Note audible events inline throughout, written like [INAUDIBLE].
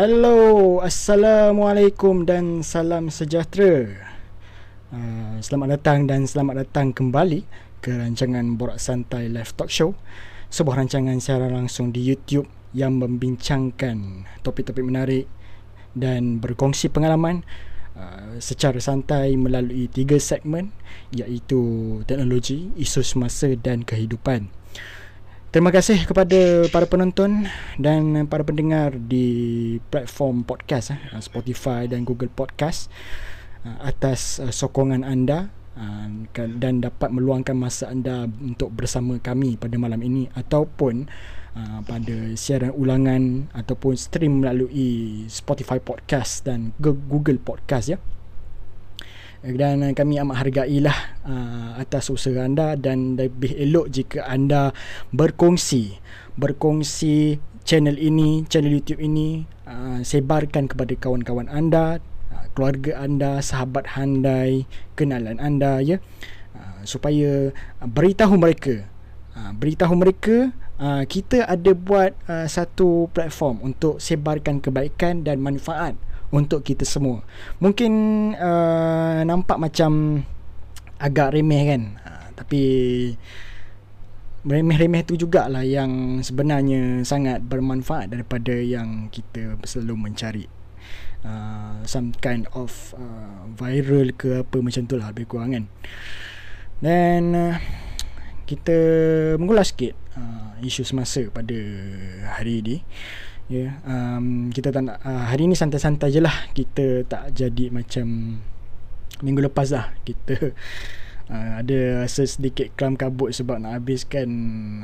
Hello, Assalamualaikum dan salam sejahtera. Uh, selamat datang dan selamat datang kembali ke rancangan Borak Santai Live Talk Show. Sebuah rancangan siaran langsung di YouTube yang membincangkan topik-topik menarik dan berkongsi pengalaman uh, secara santai melalui tiga segmen iaitu teknologi, isu semasa dan kehidupan. Terima kasih kepada para penonton dan para pendengar di platform podcast eh, Spotify dan Google Podcast eh, atas eh, sokongan anda dan dapat meluangkan masa anda untuk bersama kami pada malam ini ataupun pada siaran ulangan ataupun stream melalui Spotify Podcast dan Google Podcast ya dan kami amat hargailah uh, atas usaha anda dan lebih elok jika anda berkongsi berkongsi channel ini channel YouTube ini uh, sebarkan kepada kawan-kawan anda uh, keluarga anda sahabat handai kenalan anda ya. Uh, supaya beritahu mereka uh, beritahu mereka uh, kita ada buat uh, satu platform untuk sebarkan kebaikan dan manfaat untuk kita semua. Mungkin uh, nampak macam agak remeh kan. Uh, tapi remeh-remeh tu jugalah yang sebenarnya sangat bermanfaat daripada yang kita selalu mencari. Uh, some kind of uh, viral ke apa macam tu lah lebih kurang kan. Dan uh, kita mengulas sikit uh, isu semasa pada hari ini. Ya, yeah, um, kita tak nak uh, hari ni santai-santai je lah. Kita tak jadi macam minggu lepas lah. Kita [LAUGHS] uh, ada rasa sedikit kelam kabut sebab nak habiskan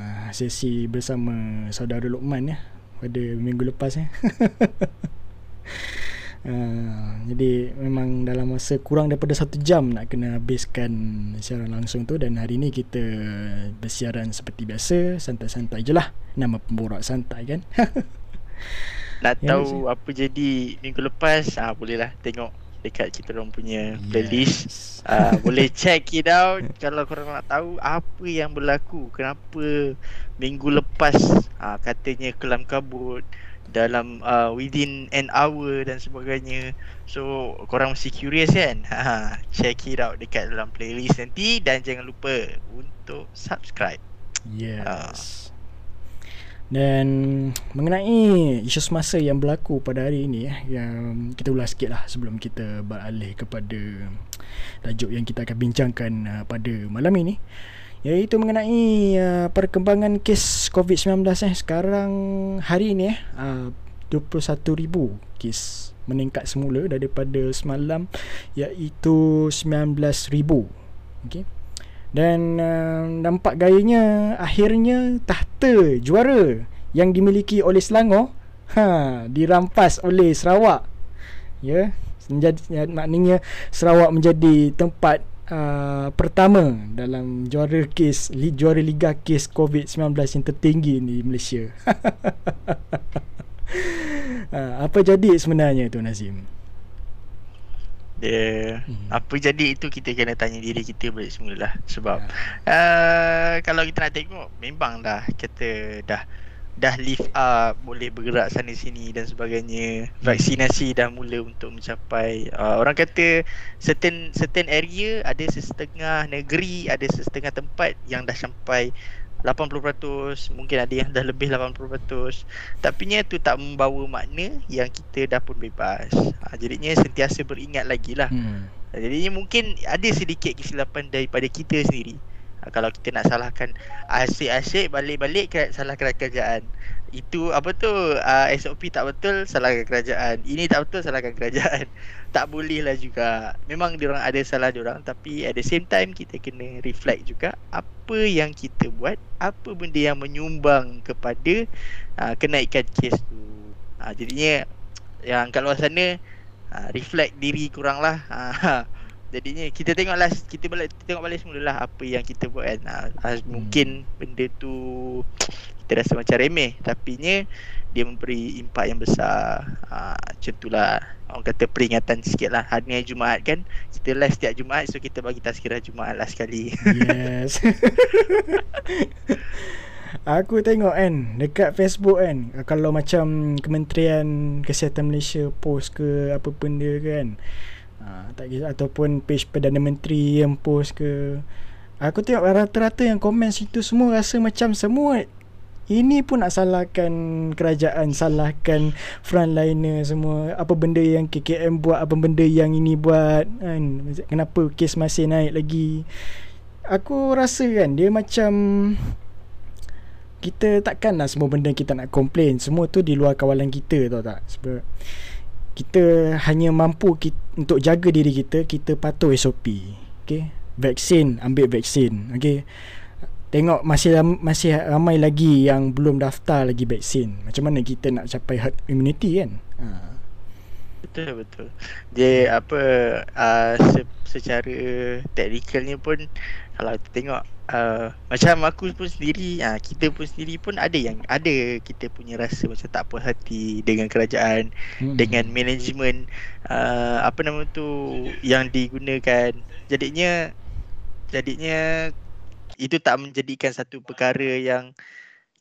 uh, sesi bersama saudara Luqman ya pada minggu lepas ya. [LAUGHS] Uh, jadi memang dalam masa kurang daripada satu jam nak kena habiskan siaran langsung tu dan hari ni kita bersiaran seperti biasa santai-santai je lah nama pemborak santai kan [LAUGHS] Nak ya, tahu apa jadi minggu lepas ah bolehlah tengok dekat kita orang punya playlist. Yes. Ah boleh check it out [LAUGHS] kalau korang nak tahu apa yang berlaku, kenapa minggu lepas ah katanya kelam kabut dalam uh, within an hour dan sebagainya. So korang mesti curious kan? [LAUGHS] Ha, check it out dekat dalam playlist nanti dan jangan lupa untuk subscribe. Yes. Uh. Dan mengenai isu semasa yang berlaku pada hari ini eh, yang kita ulas sikit lah sebelum kita beralih kepada tajuk yang kita akan bincangkan uh, pada malam ini iaitu mengenai uh, perkembangan kes COVID-19 eh. sekarang hari ini eh, uh, 21,000 kes meningkat semula daripada semalam iaitu 19,000 okay. Dan uh, nampak gayanya akhirnya tahta juara yang dimiliki oleh Selangor ha dirampas oleh Sarawak. Ya, menjadi ya, maknanya Sarawak menjadi tempat uh, pertama dalam juara kes li, juara liga kes COVID-19 yang tertinggi di Malaysia. uh, [LAUGHS] apa jadi sebenarnya tu Nazim? Dia hmm. apa jadi itu kita kena tanya diri kita balik semula lah sebab ya. uh, kalau kita nak tengok memang dah kata dah dah lift up boleh bergerak sana sini dan sebagainya vaksinasi dah mula untuk mencapai uh, orang kata certain certain area ada setengah negeri ada setengah tempat yang dah sampai 80% mungkin ada yang dah lebih 80% tapi nya tu tak membawa makna yang kita dah pun bebas. Ha, jadinya sentiasa beringat lagi lah. Hmm. jadinya mungkin ada sedikit kesilapan daripada kita sendiri. Ha, kalau kita nak salahkan asyik-asyik balik-balik salahkan kerajaan itu apa tu uh, SOP tak betul salahkan kerajaan. Ini tak betul salahkan kerajaan. [LAUGHS] Tak boleh lah juga. Memang diorang ada salah diorang tapi at the same time kita kena reflect juga apa yang kita buat apa benda yang menyumbang kepada uh, kenaikan kes tu. Uh, jadinya yang kat luar sana uh, reflect diri kurang lah. Uh, [LAUGHS] jadinya kita tengoklah kita balik tengok balik semula lah apa yang kita buat kan. Uh, uh, mungkin benda tu kita rasa macam remeh. Tapi nya dia memberi impak yang besar. Ha, macam itulah orang kata peringatan sikit lah. Hari ni Jumaat kan? Kita live setiap Jumaat so kita bagi tazkirah Jumaat lah sekali. Yes. [LAUGHS] Aku tengok kan dekat Facebook kan kalau macam Kementerian Kesihatan Malaysia post ke apa benda kan. Ha, tak kisah ataupun page Perdana Menteri yang post ke. Aku tengok rata-rata yang komen situ semua rasa macam semua ini pun nak salahkan kerajaan, salahkan frontliner semua. Apa benda yang KKM buat, apa benda yang ini buat kan. Kenapa kes masih naik lagi. Aku rasa kan dia macam kita takkan lah semua benda kita nak komplain semua tu di luar kawalan kita tau tak sebab kita hanya mampu kita, untuk jaga diri kita kita patuh SOP okay? vaksin ambil vaksin okay? Tengok masih masih ramai lagi yang belum daftar lagi vaksin macam mana kita nak capai herd immunity kan ha. betul betul dia apa uh, se- secara teknikalnya pun kalau tengok uh, macam aku pun sendiri uh, kita pun sendiri pun ada yang ada kita punya rasa macam tak puas hati dengan kerajaan hmm. dengan management uh, apa nama tu yang digunakan jadinya jadinya itu tak menjadikan satu perkara yang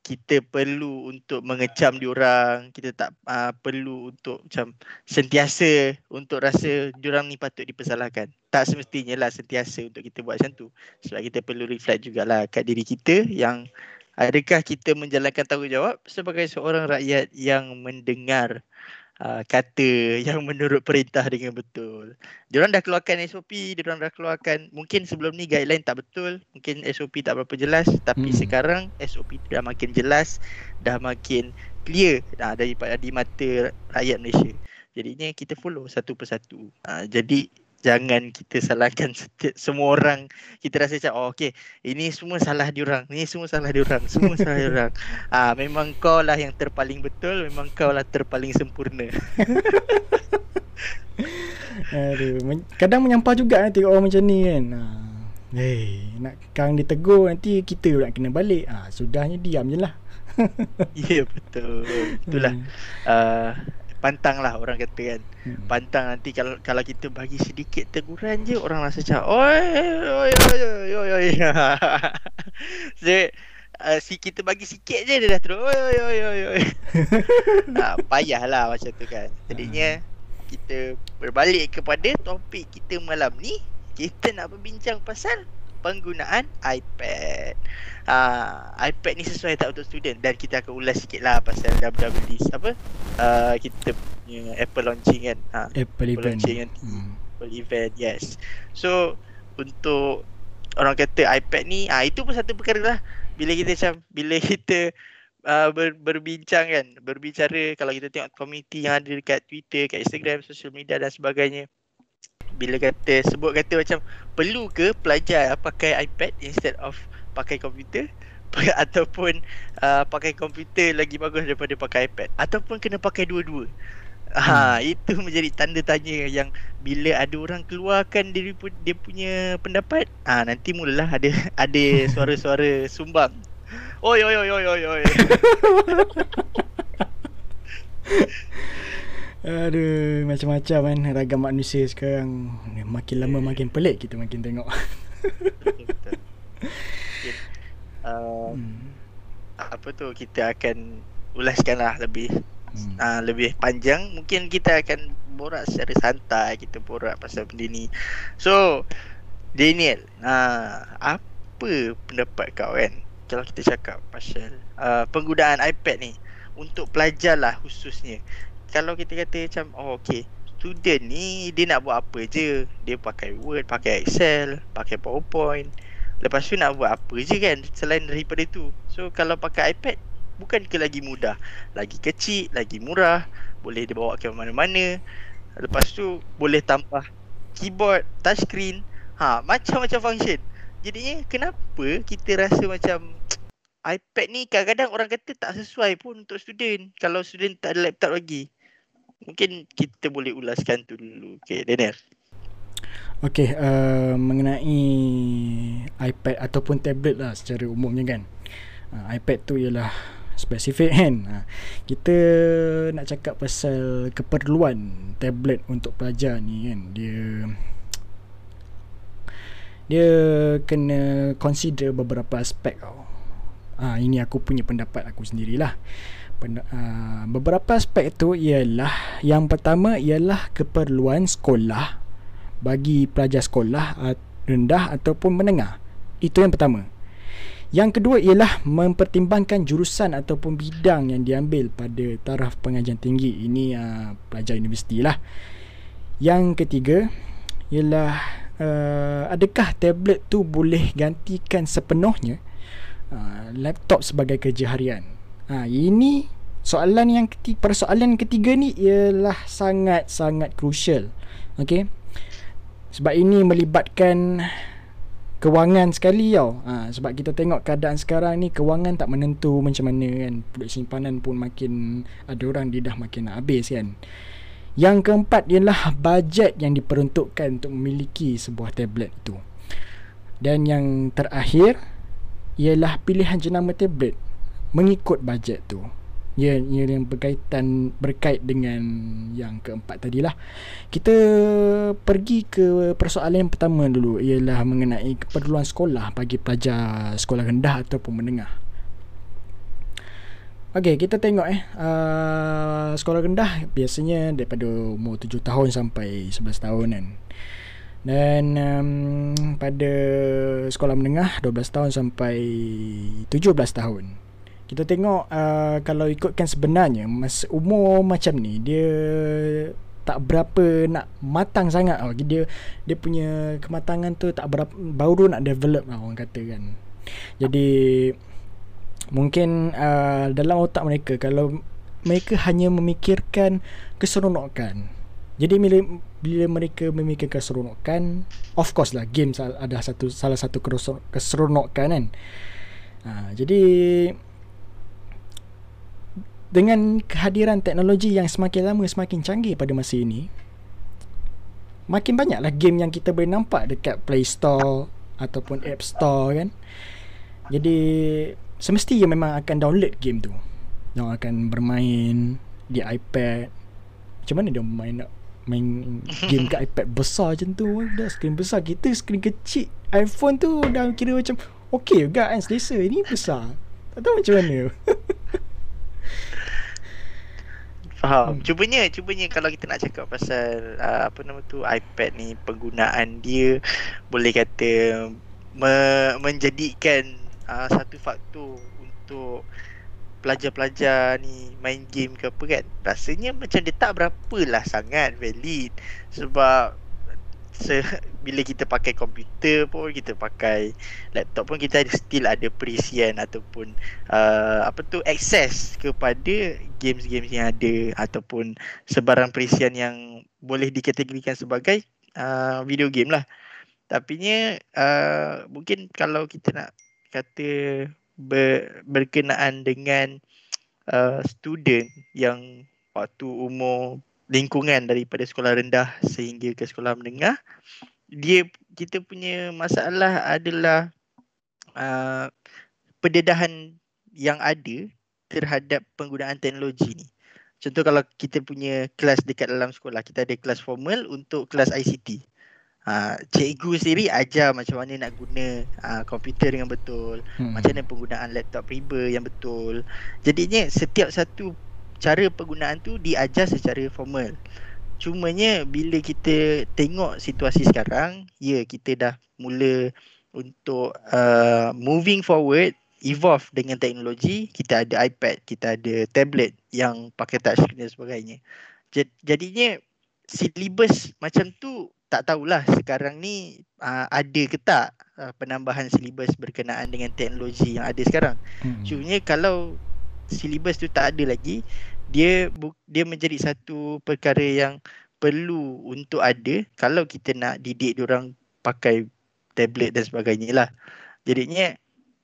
kita perlu untuk mengecam diorang kita tak uh, perlu untuk macam sentiasa untuk rasa diorang ni patut dipersalahkan. Tak semestinya lah sentiasa untuk kita buat macam tu. Sebab kita perlu reflect jugalah kat diri kita yang adakah kita menjalankan tanggungjawab sebagai seorang rakyat yang mendengar uh, kata yang menurut perintah dengan betul. Diorang dah keluarkan SOP, diorang dah keluarkan mungkin sebelum ni guideline tak betul, mungkin SOP tak berapa jelas tapi hmm. sekarang SOP dah makin jelas, dah makin clear uh, daripada di mata rakyat Malaysia. Jadinya kita follow satu persatu. Uh, jadi jangan kita salahkan [LAUGHS] setiap, semua orang kita rasa macam oh okey ini semua salah diorang ni semua salah diorang semua [LAUGHS] salah diorang ah memang kau lah yang terpaling betul memang kau lah terpaling sempurna [LAUGHS] aduh kadang menyampah juga nanti orang macam ni kan ah. Hey, nak kang ditegur nanti kita nak kena balik. Ah, sudahnya diam je lah. ya betul. Itulah. Uh, pantang lah orang kata kan hmm. pantang nanti kalau kalau kita bagi sedikit teguran je orang rasa macam oi oi oi oi oi so, [LAUGHS] uh, si kita bagi sikit je dia dah terus oi oi oi oi oi nah, [LAUGHS] payahlah macam tu kan jadinya hmm. kita berbalik kepada topik kita malam ni kita nak berbincang pasal penggunaan iPad. Uh, iPad ni sesuai tak untuk student dan kita akan ulas sikit lah pasal WWDC apa uh, kita punya Apple launching kan. Uh, Apple, Apple event. launching kan. Hmm. Apple event, yes. So untuk orang kata iPad ni, ah uh, itu pun satu perkara lah. Bila kita macam, bila kita uh, ber, berbincang kan, berbicara kalau kita tengok community yang ada dekat Twitter, kat Instagram, social media dan sebagainya bila kata sebut kata macam perlu ke pelajar pakai iPad instead of pakai komputer [LAUGHS] ataupun uh, pakai komputer lagi bagus daripada pakai iPad ataupun kena pakai dua-dua. Ha hmm. itu menjadi tanda tanya yang bila ada orang keluarkan dia, dia punya pendapat ah ha, nanti mulalah ada [LAUGHS] ada suara-suara sumbang. Oi oi oi oi oi oi. [LAUGHS] Aduh, macam-macam kan ragam manusia sekarang. Makin lama makin pelik kita makin tengok. uh, hmm. Apa tu kita akan ulaskan lah lebih hmm. uh, lebih panjang. Mungkin kita akan borak secara santai. Kita borak pasal benda ni. So, Daniel, uh, apa pendapat kau kan? Kalau kita cakap pasal uh, penggunaan iPad ni untuk pelajar lah khususnya kalau kita kata macam oh okey student ni dia nak buat apa je? Dia pakai word pakai excel pakai powerpoint. Lepas tu nak buat apa je kan selain daripada tu? So kalau pakai ipad bukan ke lagi mudah? Lagi kecil lagi murah. Boleh dibawa ke mana-mana. Lepas tu boleh tambah keyboard touchscreen. Ha macam-macam function. Jadinya kenapa kita rasa macam iPad ni kadang-kadang orang kata tak sesuai pun untuk student. Kalau student tak ada laptop lagi Mungkin kita boleh ulaskan tu dulu. Okay, Daniel. Okay, uh, mengenai iPad ataupun tablet lah secara umumnya kan. Uh, iPad tu ialah spesifik [LAUGHS] kan. Uh, kita nak cakap pasal keperluan tablet untuk pelajar ni kan. Dia dia kena consider beberapa aspek tau. Ah ini aku punya pendapat aku sendirilah. Pen, uh, beberapa aspek tu ialah yang pertama ialah keperluan sekolah bagi pelajar sekolah uh, rendah ataupun menengah. Itu yang pertama. Yang kedua ialah mempertimbangkan jurusan ataupun bidang yang diambil pada taraf pengajian tinggi. Ini uh, pelajar universiti lah. Yang ketiga ialah uh, adakah tablet tu boleh gantikan sepenuhnya uh, laptop sebagai kerja harian. Ha, ini soalan yang ketiga, persoalan ketiga ni ialah sangat-sangat crucial. Okey. Sebab ini melibatkan kewangan sekali tau. Ha, sebab kita tengok keadaan sekarang ni kewangan tak menentu macam mana kan. Produk simpanan pun makin ada orang dia dah makin nak habis kan. Yang keempat ialah bajet yang diperuntukkan untuk memiliki sebuah tablet itu. Dan yang terakhir ialah pilihan jenama tablet mengikut bajet tu. Ya, ia yang berkaitan berkait dengan yang keempat tadilah. Kita pergi ke persoalan yang pertama dulu ialah mengenai keperluan sekolah bagi pelajar sekolah rendah ataupun menengah. Okey, kita tengok eh uh, sekolah rendah biasanya daripada umur 7 tahun sampai 11 tahun kan. Dan um, pada sekolah menengah 12 tahun sampai 17 tahun kita tengok uh, kalau ikutkan sebenarnya mas umur macam ni dia tak berapa nak matang sangat oh. dia dia punya kematangan tu tak berapa baru nak develop lah orang kata kan jadi mungkin uh, dalam otak mereka kalau mereka hanya memikirkan keseronokan jadi bila, bila mereka memikirkan keseronokan of course lah games ada satu salah satu keseronokan kan uh, jadi dengan kehadiran teknologi yang semakin lama semakin canggih pada masa ini makin banyaklah game yang kita boleh nampak dekat Play Store ataupun App Store kan? Jadi semestinya memang akan download game tu. Dia akan bermain di iPad. Macam mana dia main nak main [LAUGHS] game kat iPad besar macam tu? Dah skrin besar kita skrin kecil. iPhone tu dah kira macam okey juga kan selesa. Ini besar. Tak tahu macam mana [LAUGHS] Faham. Hmm. Cubanya, cubanya kalau kita nak cakap pasal uh, apa nama tu iPad ni penggunaan dia boleh kata me- menjadikan uh, satu faktor untuk pelajar-pelajar ni main game ke apa kan. Rasanya macam dia tak berapa lah sangat valid sebab se- bila kita pakai komputer pun kita pakai laptop pun kita still ada perisian ataupun uh, apa tu akses kepada games-games yang ada ataupun sebarang perisian yang boleh dikategorikan sebagai uh, video game lah. Tapi nya uh, mungkin kalau kita nak kata ber, berkenaan dengan uh, student yang waktu umur lingkungan daripada sekolah rendah sehingga ke sekolah menengah dia kita punya masalah adalah uh, pendedahan yang ada terhadap penggunaan teknologi ni. Contoh kalau kita punya kelas dekat dalam sekolah, kita ada kelas formal untuk kelas ICT. Ha, cikgu sendiri ajar macam mana nak guna ha, komputer dengan betul, hmm. macam mana penggunaan laptop riba yang betul. Jadinya setiap satu cara penggunaan tu diajar secara formal. Cumanya bila kita tengok situasi sekarang, ya kita dah mula untuk uh, moving forward, evolve dengan teknologi, kita ada iPad, kita ada tablet yang pakai touchscreen dan sebagainya. Jadinya silibus macam tu tak tahulah sekarang ni uh, ada ke tak uh, penambahan silibus berkenaan dengan teknologi yang ada sekarang. Hmm. Cumanya kalau silibus tu tak ada lagi, dia dia menjadi satu perkara yang perlu untuk ada kalau kita nak didik orang pakai tablet dan sebagainya lah. Jadinya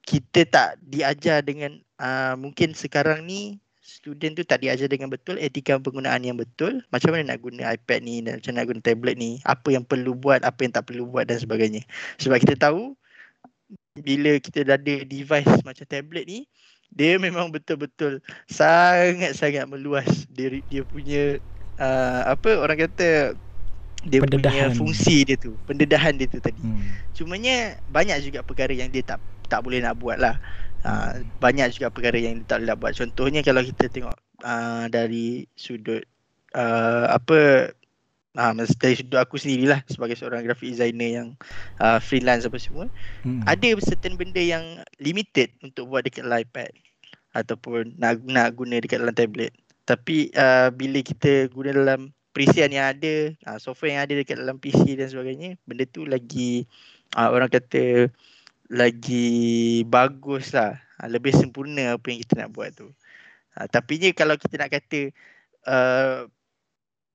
kita tak diajar dengan uh, mungkin sekarang ni student tu tak diajar dengan betul etika penggunaan yang betul macam mana nak guna iPad ni dan macam mana nak guna tablet ni apa yang perlu buat apa yang tak perlu buat dan sebagainya sebab kita tahu bila kita dah ada device macam tablet ni dia memang betul-betul sangat-sangat meluas dia dia punya uh, apa orang kata dia pendedahan. punya fungsi dia tu pendedahan dia tu tadi hmm. cumanya banyak juga perkara yang dia tak tak boleh nak buat lah Uh, banyak juga perkara yang tak boleh buat. Contohnya kalau kita tengok uh, dari sudut uh, apa uh, dari sudut aku sendirilah sebagai seorang graphic designer yang uh, freelance apa semua hmm. ada certain benda yang limited untuk buat dekat iPad ataupun nak nak guna dekat dalam tablet. Tapi uh, bila kita guna dalam perisian yang ada, uh, software yang ada dekat dalam PC dan sebagainya, benda tu lagi uh, orang kata lagi bagus lah uh, lebih sempurna apa yang kita nak buat tu uh, tapi ni kalau kita nak kata uh,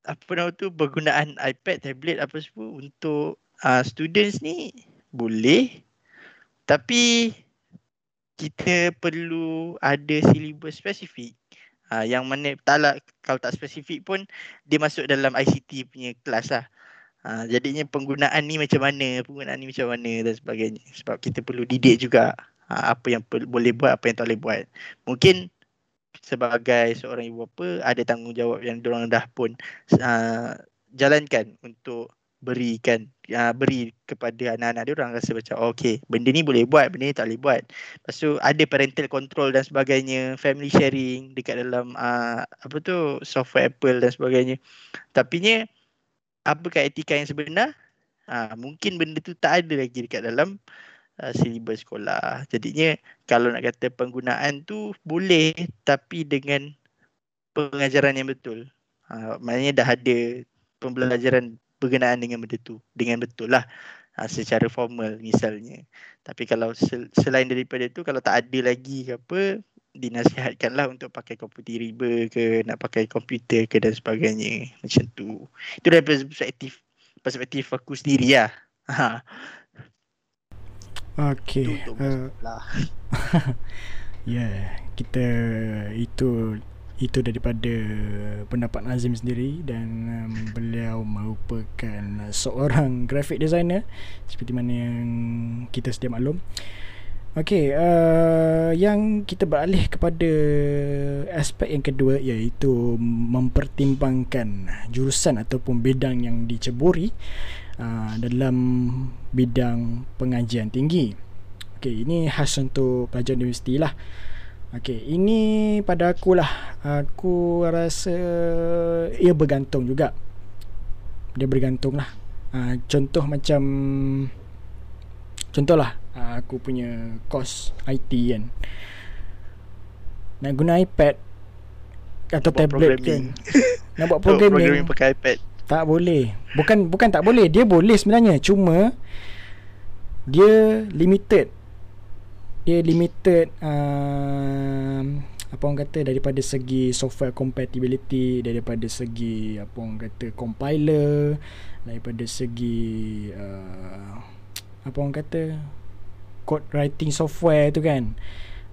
apa nama tu penggunaan iPad, tablet apa semua untuk uh, students ni boleh tapi kita perlu ada syllabus spesifik uh, yang mana tak lah, kalau tak spesifik pun dia masuk dalam ICT punya kelas lah Ha, jadinya penggunaan ni macam mana, penggunaan ni macam mana dan sebagainya. Sebab kita perlu didik juga ha, apa yang per, boleh buat, apa yang tak boleh buat. Mungkin sebagai seorang ibu bapa ada tanggungjawab yang diorang dah pun uh, jalankan untuk berikan uh, beri kepada anak-anak dia orang rasa macam oh, okey benda ni boleh buat benda ni tak boleh buat. Lepas tu ada parental control dan sebagainya family sharing dekat dalam uh, apa tu software Apple dan sebagainya. Tapi nya apakah etika yang sebenar? Ha, mungkin benda tu tak ada lagi dekat dalam uh, silibus sekolah. Jadinya kalau nak kata penggunaan tu boleh tapi dengan pengajaran yang betul. Ha, maknanya dah ada pembelajaran berkenaan dengan benda tu dengan betul lah. Ha, secara formal misalnya. Tapi kalau sel- selain daripada tu kalau tak ada lagi ke apa dinasihatkanlah untuk pakai komputer riba ke nak pakai komputer ke dan sebagainya. Macam tu. Itu dari perspektif perspektif aku sendiri lah. Ha. Okay. Uh, [LAUGHS] ya, yeah, kita itu itu daripada pendapat Nazim sendiri dan um, beliau merupakan seorang graphic designer seperti mana yang kita sedia maklum. Okey, uh, yang kita beralih kepada aspek yang kedua iaitu mempertimbangkan jurusan ataupun bidang yang diceburi uh, dalam bidang pengajian tinggi. Okey, ini khas untuk pelajar universiti lah. Okey, ini pada aku lah. Aku rasa ia bergantung juga. Dia bergantung lah. Uh, contoh macam Contohlah ah, Aku punya course IT kan Nak guna iPad Atau nak tablet kan Nak buat programming, programming pakai iPad Tak boleh. Bukan bukan tak boleh. Dia boleh sebenarnya. Cuma Dia limited. Dia limited um, Apa orang kata Daripada segi software compatibility Daripada segi Apa orang kata Compiler Daripada segi uh, apa orang kata code writing software tu kan.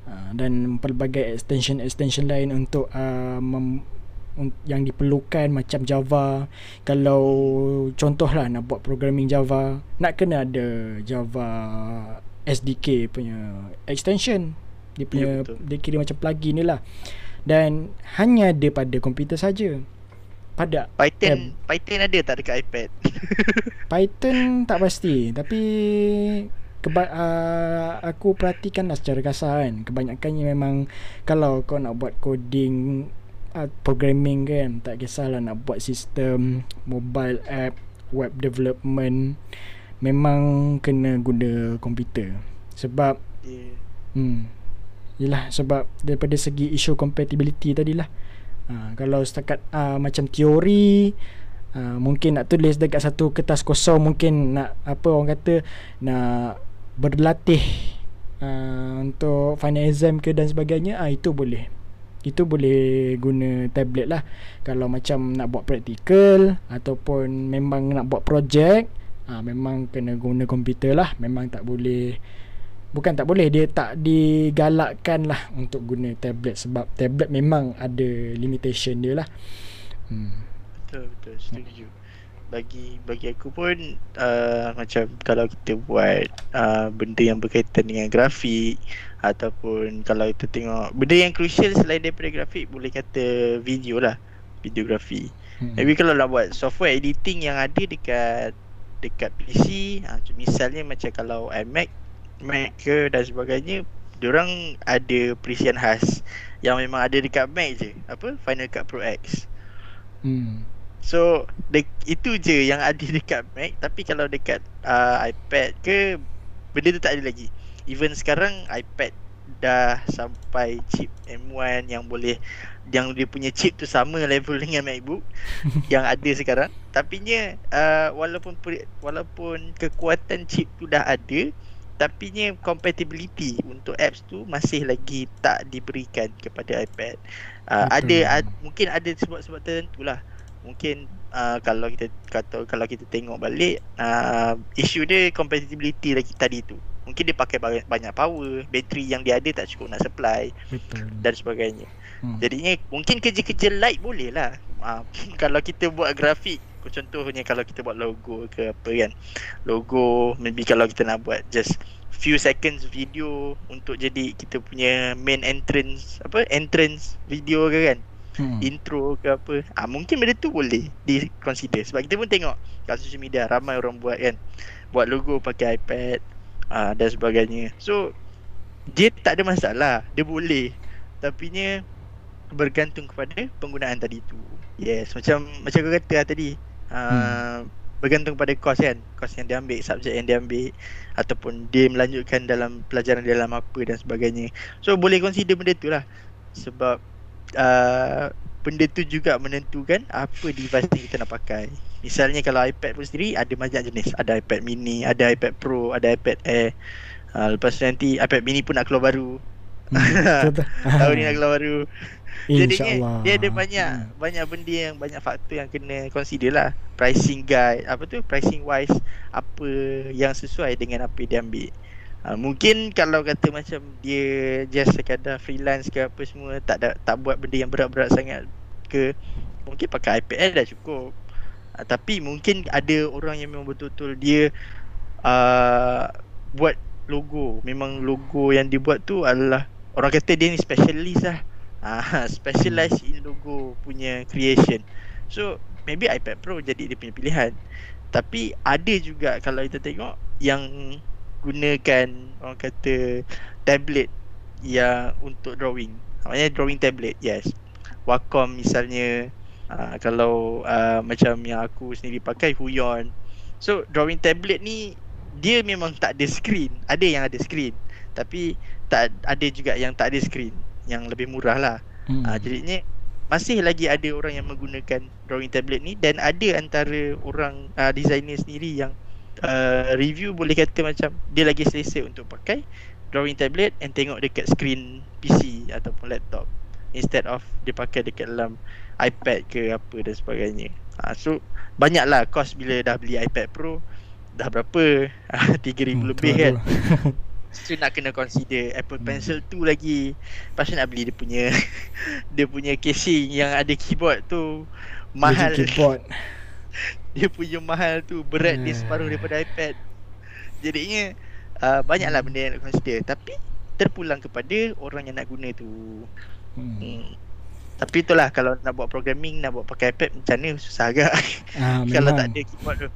Uh, dan pelbagai extension extension lain untuk uh, mem, yang diperlukan macam Java. Kalau contohlah nak buat programming Java nak kena ada Java SDK punya extension. Dia punya ya, dia kira macam plugin ni lah. Dan hanya ada pada komputer saja. Pada Python eh, Python ada tak dekat iPad? [LAUGHS] Python tak pasti. Tapi keba- uh, aku perhatikan lah secara kasar kan. Kebanyakannya memang kalau kau nak buat coding uh, programming kan tak kisahlah nak buat sistem mobile app web development. Memang kena guna komputer. Sebab yeah. hmm Yelah sebab daripada segi isu compatibility tadilah. Ha, kalau setakat uh, macam teori uh, mungkin nak tulis dekat satu kertas kosong mungkin nak apa orang kata nak berlatih uh, untuk final exam ke dan sebagainya uh, itu boleh itu boleh guna tablet lah. Kalau macam nak buat praktikal ataupun memang nak buat projek uh, memang kena guna komputer lah. Memang tak boleh Bukan tak boleh Dia tak digalakkan lah Untuk guna tablet Sebab tablet memang ada Limitation dia lah. Hmm. Betul betul. Setuju. Bagi bagi aku pun uh, macam kalau kita buat uh, benda yang berkaitan dengan grafik ataupun kalau kita tengok benda yang crucial selain daripada grafik boleh kata video lah videografi hmm. maybe kalau nak buat software editing yang ada dekat dekat PC uh, misalnya macam kalau iMac Mac ke dan sebagainya Diorang ada perisian khas yang memang ada dekat Mac je. Apa? Final Cut Pro X. Hmm. So de- itu je yang ada [LAUGHS] dekat Mac tapi kalau dekat uh, iPad ke benda tu tak ada lagi. Even sekarang iPad dah sampai chip M1 yang boleh yang dia punya chip tu sama level [LAUGHS] dengan MacBook [LAUGHS] yang ada sekarang. Tapi nya uh, walaupun walaupun kekuatan chip tu dah ada tapi nya compatibility untuk apps tu masih lagi tak diberikan kepada iPad. Uh, ada ad, mungkin ada sebab-sebab tertentu lah mungkin uh, kalau kita kata kalau kita tengok balik uh, isu dia compatibility lagi tadi tu mungkin dia pakai banyak, power bateri yang dia ada tak cukup nak supply Betul. dan sebagainya. Hmm. jadinya mungkin kerja-kerja light boleh lah. Uh, [LAUGHS] kalau kita buat grafik contohnya kalau kita buat logo ke apa kan. Logo maybe kalau kita nak buat just few seconds video untuk jadi kita punya main entrance apa entrance video ke kan. Hmm. intro ke apa. Ah mungkin benda tu boleh di consider. Sebab kita pun tengok kat social media ramai orang buat kan. Buat logo pakai iPad ah dan sebagainya. So dia tak ada masalah. Dia boleh. Tapi nya bergantung kepada penggunaan tadi tu. Yes macam macam kau kata lah tadi. Ah hmm. bergantung pada kos kan? Kos yang dia ambil subjek yang dia ambil. Ataupun dia melanjutkan dalam pelajaran dalam apa dan sebagainya. So boleh consider benda tu lah. Sebab uh, benda tu juga menentukan apa device yang kita nak pakai. Misalnya kalau iPad pun sendiri ada banyak jenis. Ada iPad mini, ada iPad Pro, ada iPad Air. Uh, lepas tu nanti iPad mini pun nak keluar baru. Hmm, [LAUGHS] Tahun ni nak keluar baru. Jadi dia ada banyak hmm. banyak benda yang banyak faktor yang kena consider lah. Pricing guide, apa tu pricing wise apa yang sesuai dengan apa yang dia ambil. Uh, mungkin kalau kata macam dia just sekadar freelance ke apa semua tak ada tak buat benda yang berat-berat sangat ke mungkin pakai iPad dah cukup. Uh, tapi mungkin ada orang yang memang betul-betul dia uh, buat logo. Memang logo yang dibuat tu adalah orang kata dia ni specialist lah. [LAUGHS] Uh, specialize in logo punya creation. So maybe iPad Pro jadi dia punya pilihan. Tapi ada juga kalau kita tengok yang gunakan orang kata tablet yang untuk drawing. Maksudnya drawing tablet, yes. Wacom misalnya uh, kalau uh, macam yang aku sendiri pakai Huion. So drawing tablet ni dia memang tak ada screen. Ada yang ada screen. Tapi tak ada juga yang tak ada screen. Yang lebih murah lah. Hmm. Uh, jadinya masih lagi ada orang yang menggunakan drawing tablet ni dan ada antara orang uh, designer sendiri yang uh, review boleh kata macam dia lagi selesa untuk pakai drawing tablet and tengok dekat screen PC ataupun laptop instead of dia pakai dekat dalam iPad ke apa dan sebagainya. Ha, so banyaklah kos bila dah beli iPad Pro dah berapa? [LAUGHS] 3000 hmm, lebih kan. [LAUGHS] So nak kena consider Apple hmm. Pencil tu lagi Lepas nak beli dia punya [LAUGHS] Dia punya casing yang ada keyboard tu Mahal keyboard dia punya mahal tu berat dia separuh daripada iPad. Jadinya uh, banyaklah benda yang nak consider tapi terpulang kepada orang yang nak guna tu. Hmm. hmm. Tapi itulah kalau nak buat programming nak buat pakai iPad macam mana susah agak. Ah, [LAUGHS] kalau tak ada keyboard tu.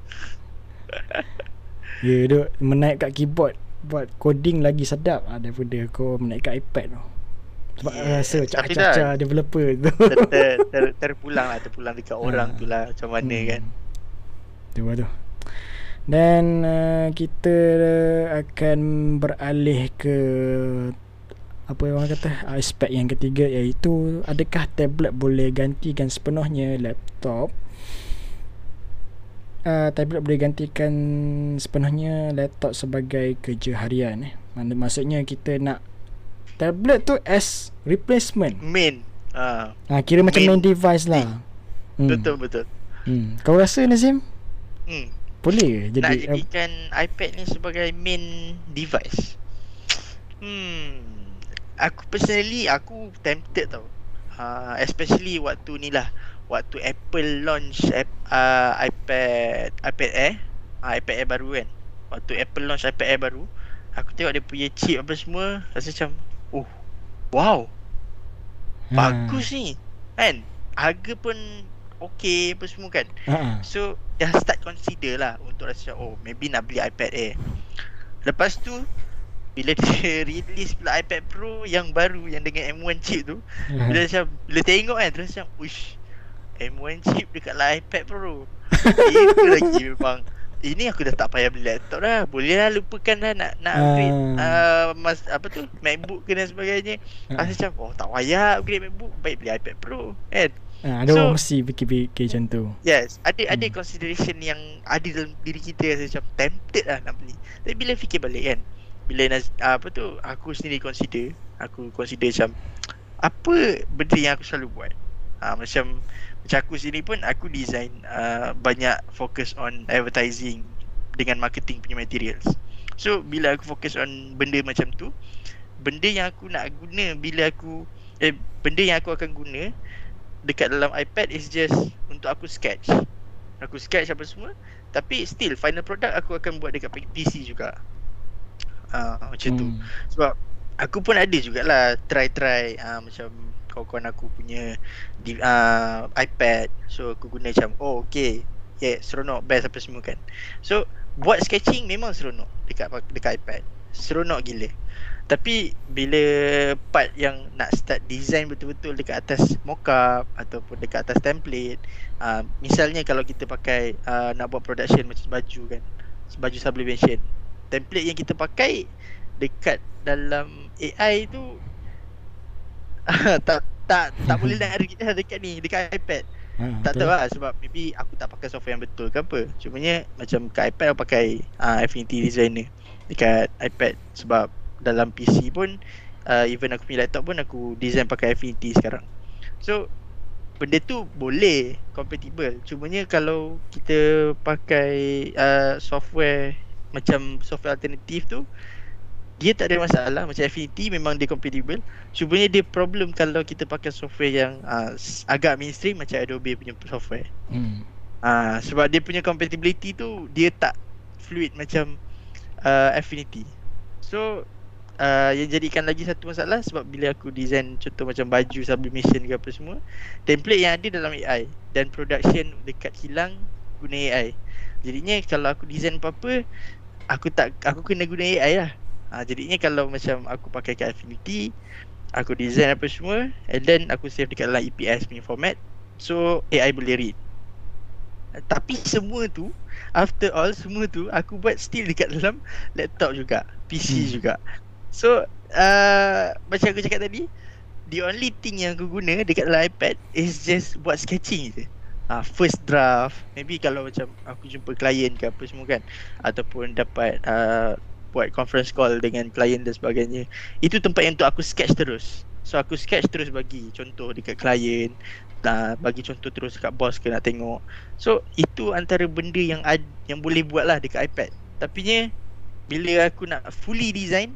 ya duk menaik kat keyboard buat coding lagi sedap ah, daripada kau menaik kat iPad tu. Sebab yeah. rasa caca-caca developer tu. Ter, ter, ter, terpulang lah terpulang dekat orang ah. tu lah macam mana hmm. kan tu tu dan uh, kita akan beralih ke apa orang kata aspek yang ketiga iaitu adakah tablet boleh gantikan sepenuhnya laptop uh, tablet boleh gantikan sepenuhnya laptop sebagai kerja harian eh maksudnya kita nak tablet tu as replacement main uh, uh, kira main. macam main device lah hmm. betul betul hmm. kau rasa Nazim Hmm. Boleh jadi Nak jadikan uh, iPad ni sebagai main device. Hmm. Aku personally aku tempted tau. Uh, especially waktu ni lah waktu Apple launch uh, iPad iPad Air, uh, iPad Air baru kan. Waktu Apple launch iPad Air baru, aku tengok dia punya chip apa semua, rasa macam, "Oh, wow. Hmm. Bagus ni." Kan? Harga pun okay apa semua kan. Uh-huh. So, dah start consider lah untuk rasa oh maybe nak beli iPad Air. Lepas tu bila dia [LAUGHS] release pula iPad Pro yang baru yang dengan M1 chip tu Hmm. bila macam bila tengok kan terus macam uish M1 chip dekat lah iPad Pro [LAUGHS] itu lagi memang ini aku dah tak payah beli laptop dah Boleh lah lupakan dah nak nak upgrade Ah. uh, mas, Apa tu MacBook ke dan sebagainya Ah. Rasa macam oh tak payah upgrade MacBook Baik beli iPad Pro kan Ha, ada So- orang mesti fikir-fikir macam tu. Yes ada ada Hmm. consideration yang ada dalam diri kita rasa macam tempted lah nak beli Tapi bila fikir balik kan Bila uh, apa tu aku sendiri consider Aku consider macam Apa benda yang aku selalu buat uh, Macam macam aku sendiri pun aku design uh, banyak fokus on advertising dengan marketing punya materials. So bila aku fokus on benda macam tu, benda yang aku nak guna bila aku eh benda yang aku akan guna dekat dalam iPad is just untuk aku sketch. Aku sketch apa semua tapi still final product aku akan buat dekat PC juga. Uh, macam tu. Hmm. Sebab aku pun ada jugalah try-try uh, macam kawan-kawan aku punya di, uh, iPad. So aku guna macam oh okay. Yeah, seronok best apa semua kan. So buat sketching memang seronok dekat dekat iPad. Seronok gila. Tapi bila part yang nak start design betul-betul dekat atas mockup ataupun dekat atas template, uh, misalnya kalau kita pakai uh, nak buat production macam baju kan, baju sublimation. Template yang kita pakai dekat dalam AI tu [LAUGHS] tak tak tak [LAUGHS] boleh nak dah dekat ni dekat iPad. Ha, Tak betul. tahu lah sebab maybe aku tak pakai software yang betul ke apa. Cumanya macam kat iPad aku pakai uh, Affinity Designer dekat iPad sebab dalam PC pun uh, even aku punya laptop pun aku design pakai Affinity sekarang. So benda tu boleh compatible. Cumanya kalau kita pakai uh, software macam software alternatif tu dia tak ada masalah. Macam Affinity memang dia compatible. Cumanya dia problem kalau kita pakai software yang uh, agak mainstream macam Adobe punya software. Hmm. uh, sebab dia punya compatibility tu dia tak fluid macam uh, Affinity so uh, yang jadikan lagi satu masalah sebab bila aku design contoh macam baju sublimation ke apa semua template yang ada dalam AI dan production dekat kilang guna AI jadinya kalau aku design apa-apa aku tak aku kena guna AI lah. Ha, jadinya kalau macam aku pakai kat Affinity Aku design apa semua And then aku save dekat dalam EPS punya format So AI boleh read. Tapi semua tu After all semua tu Aku buat still dekat dalam laptop juga PC Hmm. juga. So uh, Macam aku cakap tadi The only thing yang aku guna dekat dalam iPad Is just buat sketching je uh, First draft. Maybe kalau macam aku jumpa klien ke apa semua kan Ataupun dapat uh, buat conference call dengan klien dan sebagainya Itu tempat yang untuk aku sketch terus. So aku sketch terus bagi contoh dekat klien uh, Bagi contoh terus dekat bos ke nak tengok. So itu antara benda yang ad, yang boleh buat lah dekat iPad. Tapi nya bila aku nak fully design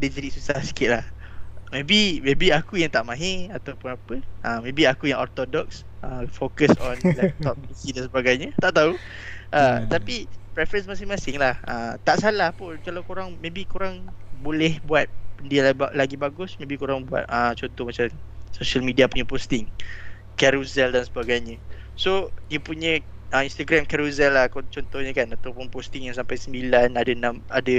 Dia jadi susah sikit lah. Maybe maybe aku yang tak mahir ataupun apa. Uh, Maybe aku yang orthodox uh, Focus on [LAUGHS] laptop, PC dan sebagainya. Tak tahu. Uh, Hmm. Tapi preference masing-masing lah. Uh, Tak salah pun kalau korang Maybe korang boleh buat benda lagi, bagus Maybe korang buat uh, contoh macam Social media punya posting Carousel dan sebagainya. So dia punya uh, Instagram carousel lah contohnya kan Ataupun posting yang sampai 9 Ada 6 Ada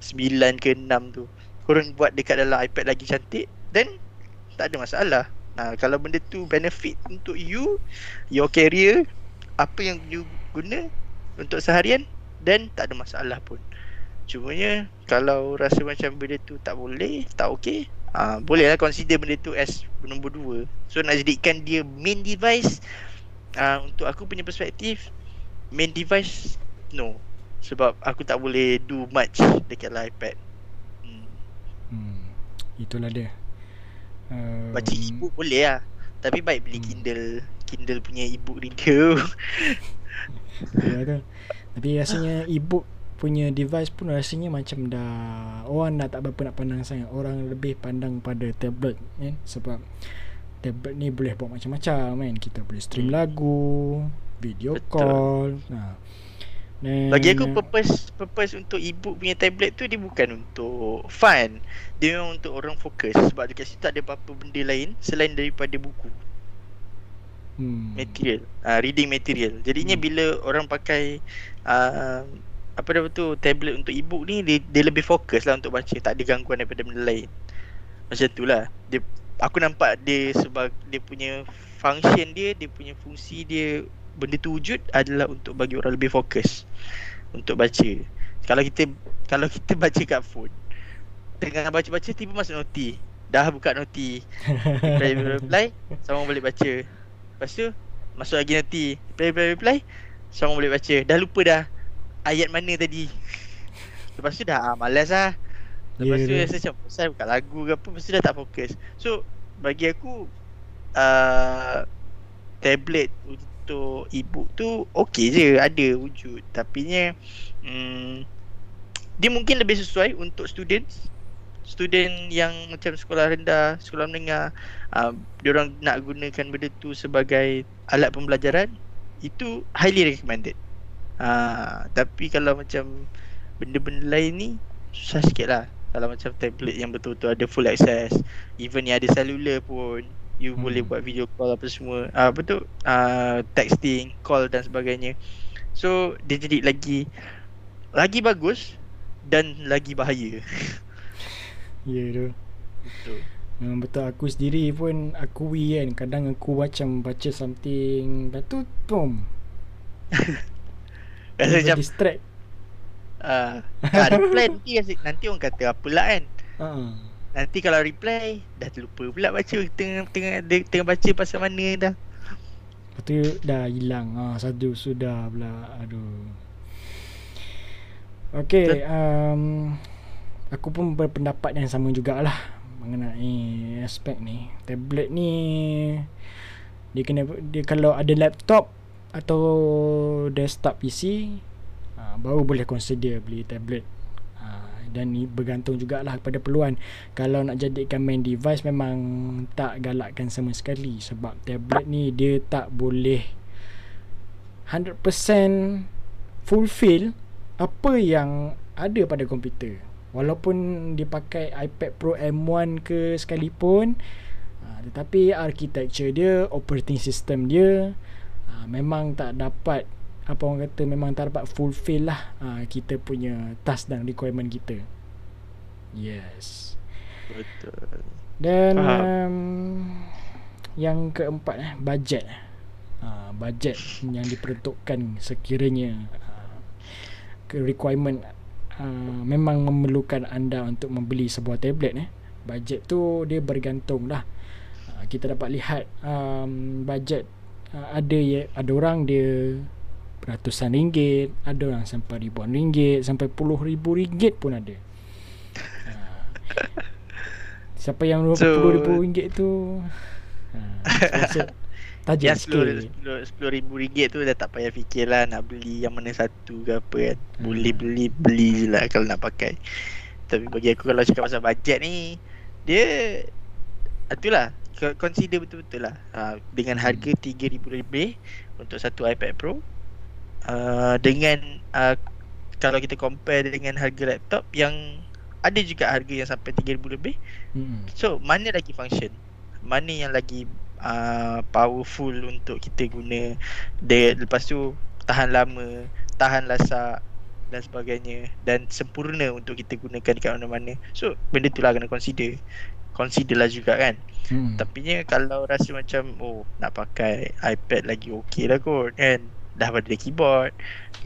9 ke 6 tu. Korang buat dekat dalam iPad lagi cantik Then Tak ada masalah Nah, kalau benda tu benefit untuk you Your career Apa yang you guna Untuk seharian Then tak ada masalah pun Cumanya Kalau rasa macam benda tu tak boleh Tak okay uh, Boleh lah consider benda tu as nombor dua So nak jadikan dia main device uh, Untuk aku punya perspektif Main device No Sebab aku tak boleh do much Dekat dalam iPad hmm. Hmm. Itulah dia. Um, Baca e-book boleh lah Tapi baik beli Hmm. Kindle Kindle punya e-book reader [LAUGHS] Ya tu. Tapi rasanya e-book punya device pun rasanya macam dah orang dah tak berapa nak pandang sangat. Orang lebih pandang pada tablet kan sebab tablet ni boleh buat macam-macam kan. Kita boleh stream Hmm. lagu, video Betul. call. Ha. Dan Bagi aku purpose purpose untuk e-book punya tablet tu dia bukan untuk fun. Dia memang untuk orang fokus sebab dekat situ tak ada apa-apa benda lain selain daripada buku, hmm. material, uh, reading material. Jadinya Hmm. bila orang pakai uh, apa dia betul tablet untuk ebook ni dia, dia lebih fokus lah untuk baca tak ada gangguan daripada benda lain macam tu lah dia aku nampak dia sebab dia punya function dia dia punya fungsi dia benda tu wujud adalah untuk bagi orang lebih fokus untuk baca. Kalau kita kalau kita [LAUGHS] baca kat phone tengah baca-baca tiba masuk noti. Dah buka noti. Reply reply sama boleh baca. Lepas tu masuk lagi noti. Reply reply reply sama boleh baca. Dah lupa dah ayat mana tadi. Lepas tu dah ah, malas lah. Lepas yeah, tu rasa macam pasal buka lagu ke apa? Lepas tu dah tak fokus. So bagi aku uh, tablet untuk ebook tu okey je ada wujud tapi nya um, dia mungkin lebih sesuai untuk students student yang macam sekolah rendah, sekolah menengah, uh, dia orang nak gunakan benda tu sebagai alat pembelajaran, itu highly recommended. Uh, tapi kalau macam benda-benda lain ni susah sikit lah. Kalau macam tablet yang betul-betul ada full access, even yang ada cellular pun, you hmm. boleh buat video call apa semua. Ah uh, betul, uh, texting, call dan sebagainya. So dia jadi lagi lagi bagus dan lagi bahaya. [LAUGHS] Ya yeah, tu Betul Hmm, betul aku sendiri pun akui kan kadang aku macam baca something lepas tu boom [LAUGHS] rasa macam distract uh, kan reply nanti nanti orang kata apa lah kan uh. Nanti kalau reply dah terlupa pula baca tengah tengah tengah baca pasal mana dah. Lepas tu dah hilang. Ah satu sudah pula. Aduh. Okay um, aku pun berpendapat yang sama jugalah mengenai aspek ni. Tablet ni dia kena dia kalau ada laptop atau desktop PC uh, baru boleh consider beli tablet dan ni bergantung jugalah kepada peluan kalau nak jadikan main device memang tak galakkan sama sekali. Sebab tablet ni dia tak boleh 100% fulfill apa yang ada pada komputer. Walaupun dia pakai iPad Pro M1 ke sekalipun uh, tetapi architecture dia operating system dia uh, memang tak dapat apa orang kata memang tak dapat fulfill lah uh, kita punya task dan requirement kita. Yes. Betul. Dan um, yang keempat eh budget. Uh, budget yang diperuntukkan sekiranya uh, requirement uh, memang memerlukan anda untuk membeli sebuah tablet eh. Bajet tu dia bergantung lah. Uh, kita dapat lihat um, bajet uh, ada ya ada orang dia ratusan ringgit ada orang sampai ribuan ringgit sampai puluh ribu ringgit pun ada. Uh, siapa yang so, puluh ribu ringgit tu? Uh, Tajam sikit. Sepuluh ribu ringgit tu dah tak payah fikir lah Nak beli yang mana satu ke apa kan. Hmm. Boleh beli Beli je lah kalau nak pakai. Tapi bagi aku kalau cakap pasal bajet ni Dia Itulah Consider betul-betul lah. Ha, Dengan harga hmm. tiga ribu lebih Untuk satu iPad Pro uh, Dengan uh, Kalau kita compare dengan harga laptop Yang Ada juga harga yang sampai tiga ribu lebih. Hmm. So mana lagi function? Mana yang lagi uh, powerful untuk kita guna? Dia lepas tu tahan lama tahan lasak dan sebagainya. Dan sempurna untuk kita gunakan dekat mana-mana. So benda tu lah kena consider. Consider lah juga kan? Hmm. tapi kalau rasa macam oh nak pakai iPad lagi okey lah kot kan dah pada keyboard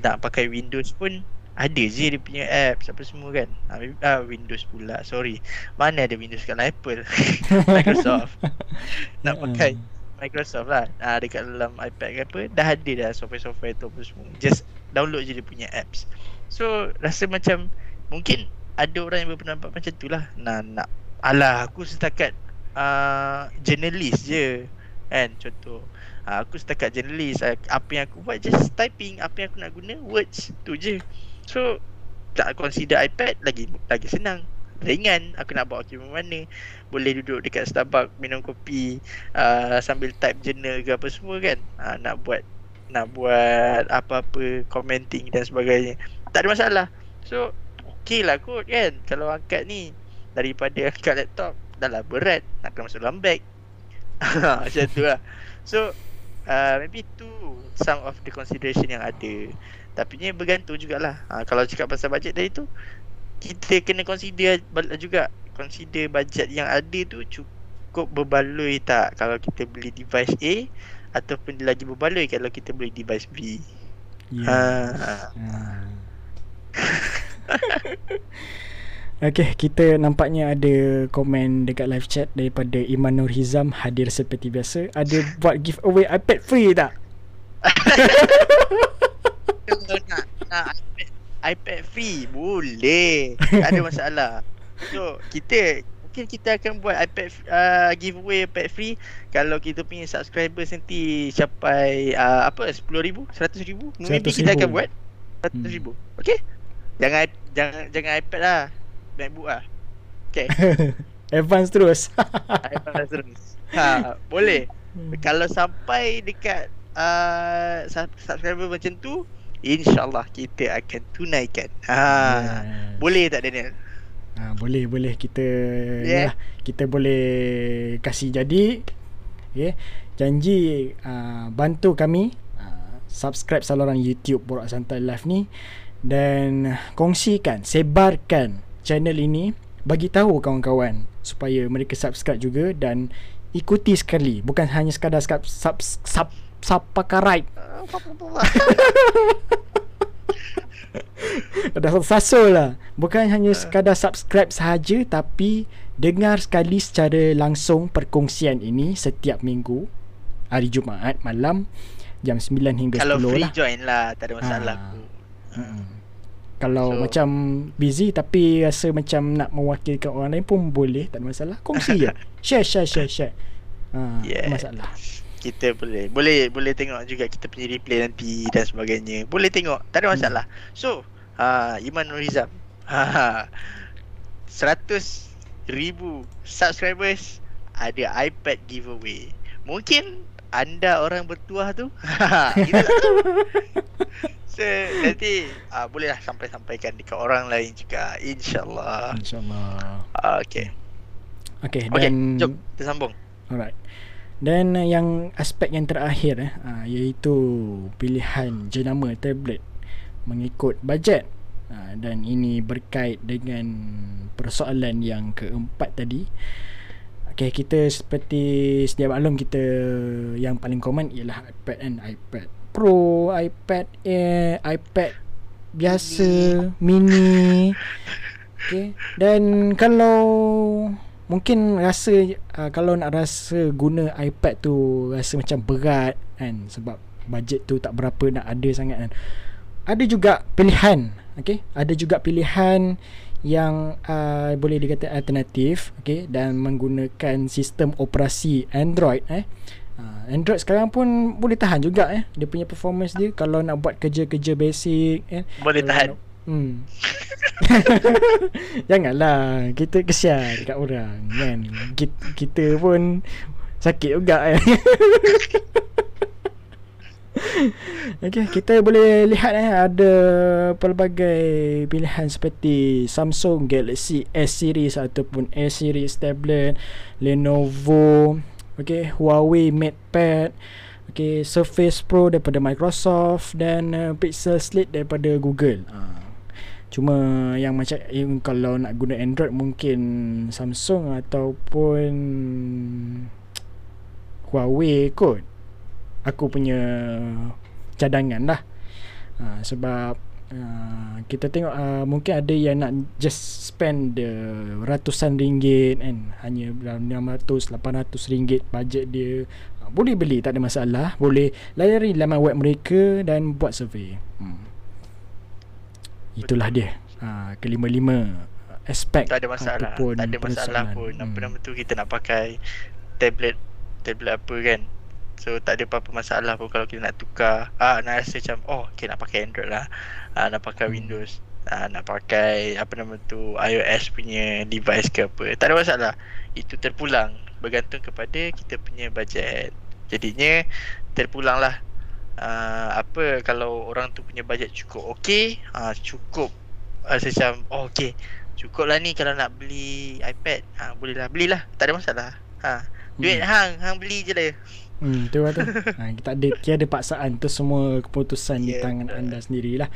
nak pakai Windows pun ada je dia punya apps apa semua kan. Ah, ah, Windows pula sorry. Mana ada Windows kat Apple? [LAUGHS] Microsoft. [LAUGHS] Nak pakai Microsoft lah. Ah, dekat dalam iPad ke apa dah ada dah software-software tu apa semua. Just download je dia punya apps. So rasa macam mungkin ada orang yang berpendapat macam tu lah. Nah, nak alah aku setakat uh, journalist je kan contoh uh, aku setakat journalist uh, apa yang aku buat just typing apa yang aku nak guna words tu je. So tak consider iPad lagi lagi senang. Ringan aku nak bawa pergi mana. Boleh duduk dekat Starbucks minum kopi uh, sambil type journal ke apa semua kan. Uh, nak buat nak buat apa-apa commenting dan sebagainya. Tak ada masalah. So okey lah kot kan kalau angkat ni. Daripada angkat laptop dah lah berat. Nak kena masuk dalam bag. [LAUGHS] Macam tu lah. So uh, maybe tu some of the consideration yang ada. Tapi ni bergantung jugalah. Uh, kalau cakap pasal bajet tadi tu kita kena consider juga consider bajet yang ada tu cukup berbaloi tak kalau kita beli device A ataupun lagi berbaloi kalau kita beli device B. Ya. Yeah. Uh. [LAUGHS] [LAUGHS] Okay, kita nampaknya ada komen dekat live chat daripada Iman Nur Hizam hadir seperti biasa. Ada [LAUGHS] buat giveaway iPad free tak? nak, nak iPad, iPad free boleh. Tak ada masalah. So, kita mungkin kita akan buat iPad uh, giveaway iPad free kalau kita punya subscribers nanti capai uh, apa 10,000, 100,000. Mungkin kita akan buat 100,000. Hmm. Okay? Jangan jangan jangan iPad lah. MacBook lah Okay [LAUGHS] Advance terus [LAUGHS] Advance terus ha, Boleh hmm. Kalau sampai dekat uh, Subscriber macam tu InsyaAllah kita akan tunaikan ha, yes. Boleh tak Daniel? Ha, boleh boleh kita yeah. ya, kita boleh kasih jadi okay. janji uh, bantu kami uh, subscribe saluran YouTube Borak Santai Live ni dan kongsikan sebarkan channel ini bagi tahu kawan-kawan supaya mereka subscribe juga dan ikuti sekali. Bukan hanya sekadar sub sub sub sub pakarai [LAUGHS] Dah sasul lah. Bukan hanya sekadar subscribe sahaja Tapi Dengar sekali secara langsung Perkongsian ini Setiap minggu Hari Jumaat malam Jam 9 hingga Kalau 10 lah. Kalau free join lah Tak ada masalah. Ha. Hmm. Kalau so, macam busy tapi rasa macam nak mewakilkan orang lain pun boleh, tak ada masalah. Kongsi je. [LAUGHS] share, share, share, share. Ha, yeah. masalah. Kita boleh. Boleh boleh tengok juga kita punya replay nanti dan sebagainya. Boleh tengok, tak ada hmm. masalah. Hmm. So, uh, Iman Nurizam. [LAUGHS] Ha, 100 ribu subscribers ada iPad giveaway. Mungkin anda orang bertuah tu. kita tak tahu. So nanti uh, bolehlah sampai sampaikan dekat orang lain juga insyaallah. Insyaallah. Uh, okay. Okay, okay dan jom kita sambung. Alright. Dan uh, yang aspek yang terakhir eh uh, iaitu pilihan jenama tablet mengikut bajet. Uh, dan ini berkait dengan persoalan yang keempat tadi. Okay, kita seperti sedia maklum kita yang paling common ialah iPad and iPad Pro, iPad Air, iPad biasa, mini. Okay. Dan kalau mungkin rasa uh, kalau nak rasa guna iPad tu rasa macam berat kan sebab bajet tu tak berapa nak ada sangat kan. Ada juga pilihan, okay? Ada juga pilihan yang uh, boleh dikata alternatif, okay? Dan menggunakan sistem operasi Android, eh? Ha, Android sekarang pun boleh tahan juga eh dia punya performance dia kalau nak buat kerja-kerja basic eh boleh tahan. Nak, hmm. [LAUGHS] Janganlah kita kesian dekat orang kan. Kita, kita pun sakit juga eh. [LAUGHS] [LAUGHS] okay, kita boleh lihat eh ada pelbagai pilihan seperti Samsung Galaxy S series ataupun S series tablet, Lenovo okay, Huawei MatePad okay, Surface Pro daripada Microsoft dan uh, Pixel Slate daripada Google uh. Cuma yang macam yang kalau nak guna Android mungkin Samsung ataupun Huawei kot Aku punya cadangan lah. Uh, Sebab Uh, kita tengok uh, mungkin ada yang nak just spend the ratusan ringgit kan. Hanya dalam 600 800 ringgit bajet dia. Uh, boleh beli tak ada masalah. Boleh layari laman web mereka dan buat survey. Hmm. itulah dia. Uh, kelima-lima aspek tak ada masalah. tak ada masalah pun. Hmm. apa nama tu kita nak pakai tablet tablet apa kan So tak ada apa-apa masalah pun kalau kita nak tukar. Ah Nak rasa macam oh okay nak pakai Android lah. Ah, Nak pakai hmm. Windows. Ah, Nak pakai apa nama tu iOS punya device ke apa. Tak ada masalah. Itu terpulang. Bergantung kepada kita punya budget Jadinya terpulang lah. Ah, Apa kalau orang tu punya budget cukup okay ah, Cukup Rasa macam oh okay Cukup lah ni kalau nak beli iPad ah, Boleh lah belilah. Tak ada masalah. Ah, Duit hmm. hang, hang beli je lah Hmm, tu lah tu. ha, kita ada tiada paksaan tu semua keputusan yeah, di tangan betul. anda sendirilah.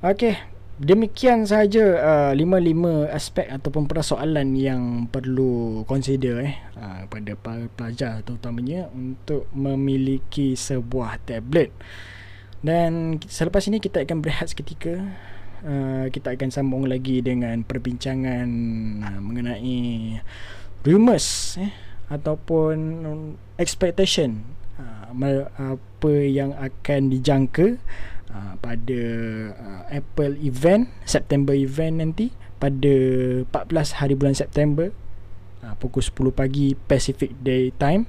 Okey, demikian sahaja uh, lima-lima aspek ataupun persoalan yang perlu consider eh uh, pada para pelajar terutamanya untuk memiliki sebuah tablet. Dan selepas ini kita akan berehat seketika. Uh, kita akan sambung lagi dengan perbincangan uh, mengenai rumors eh ataupun expectation uh, apa yang akan dijangka uh, pada uh, Apple event September event nanti pada 14 hari bulan September pukul 10 pagi Pacific Day Time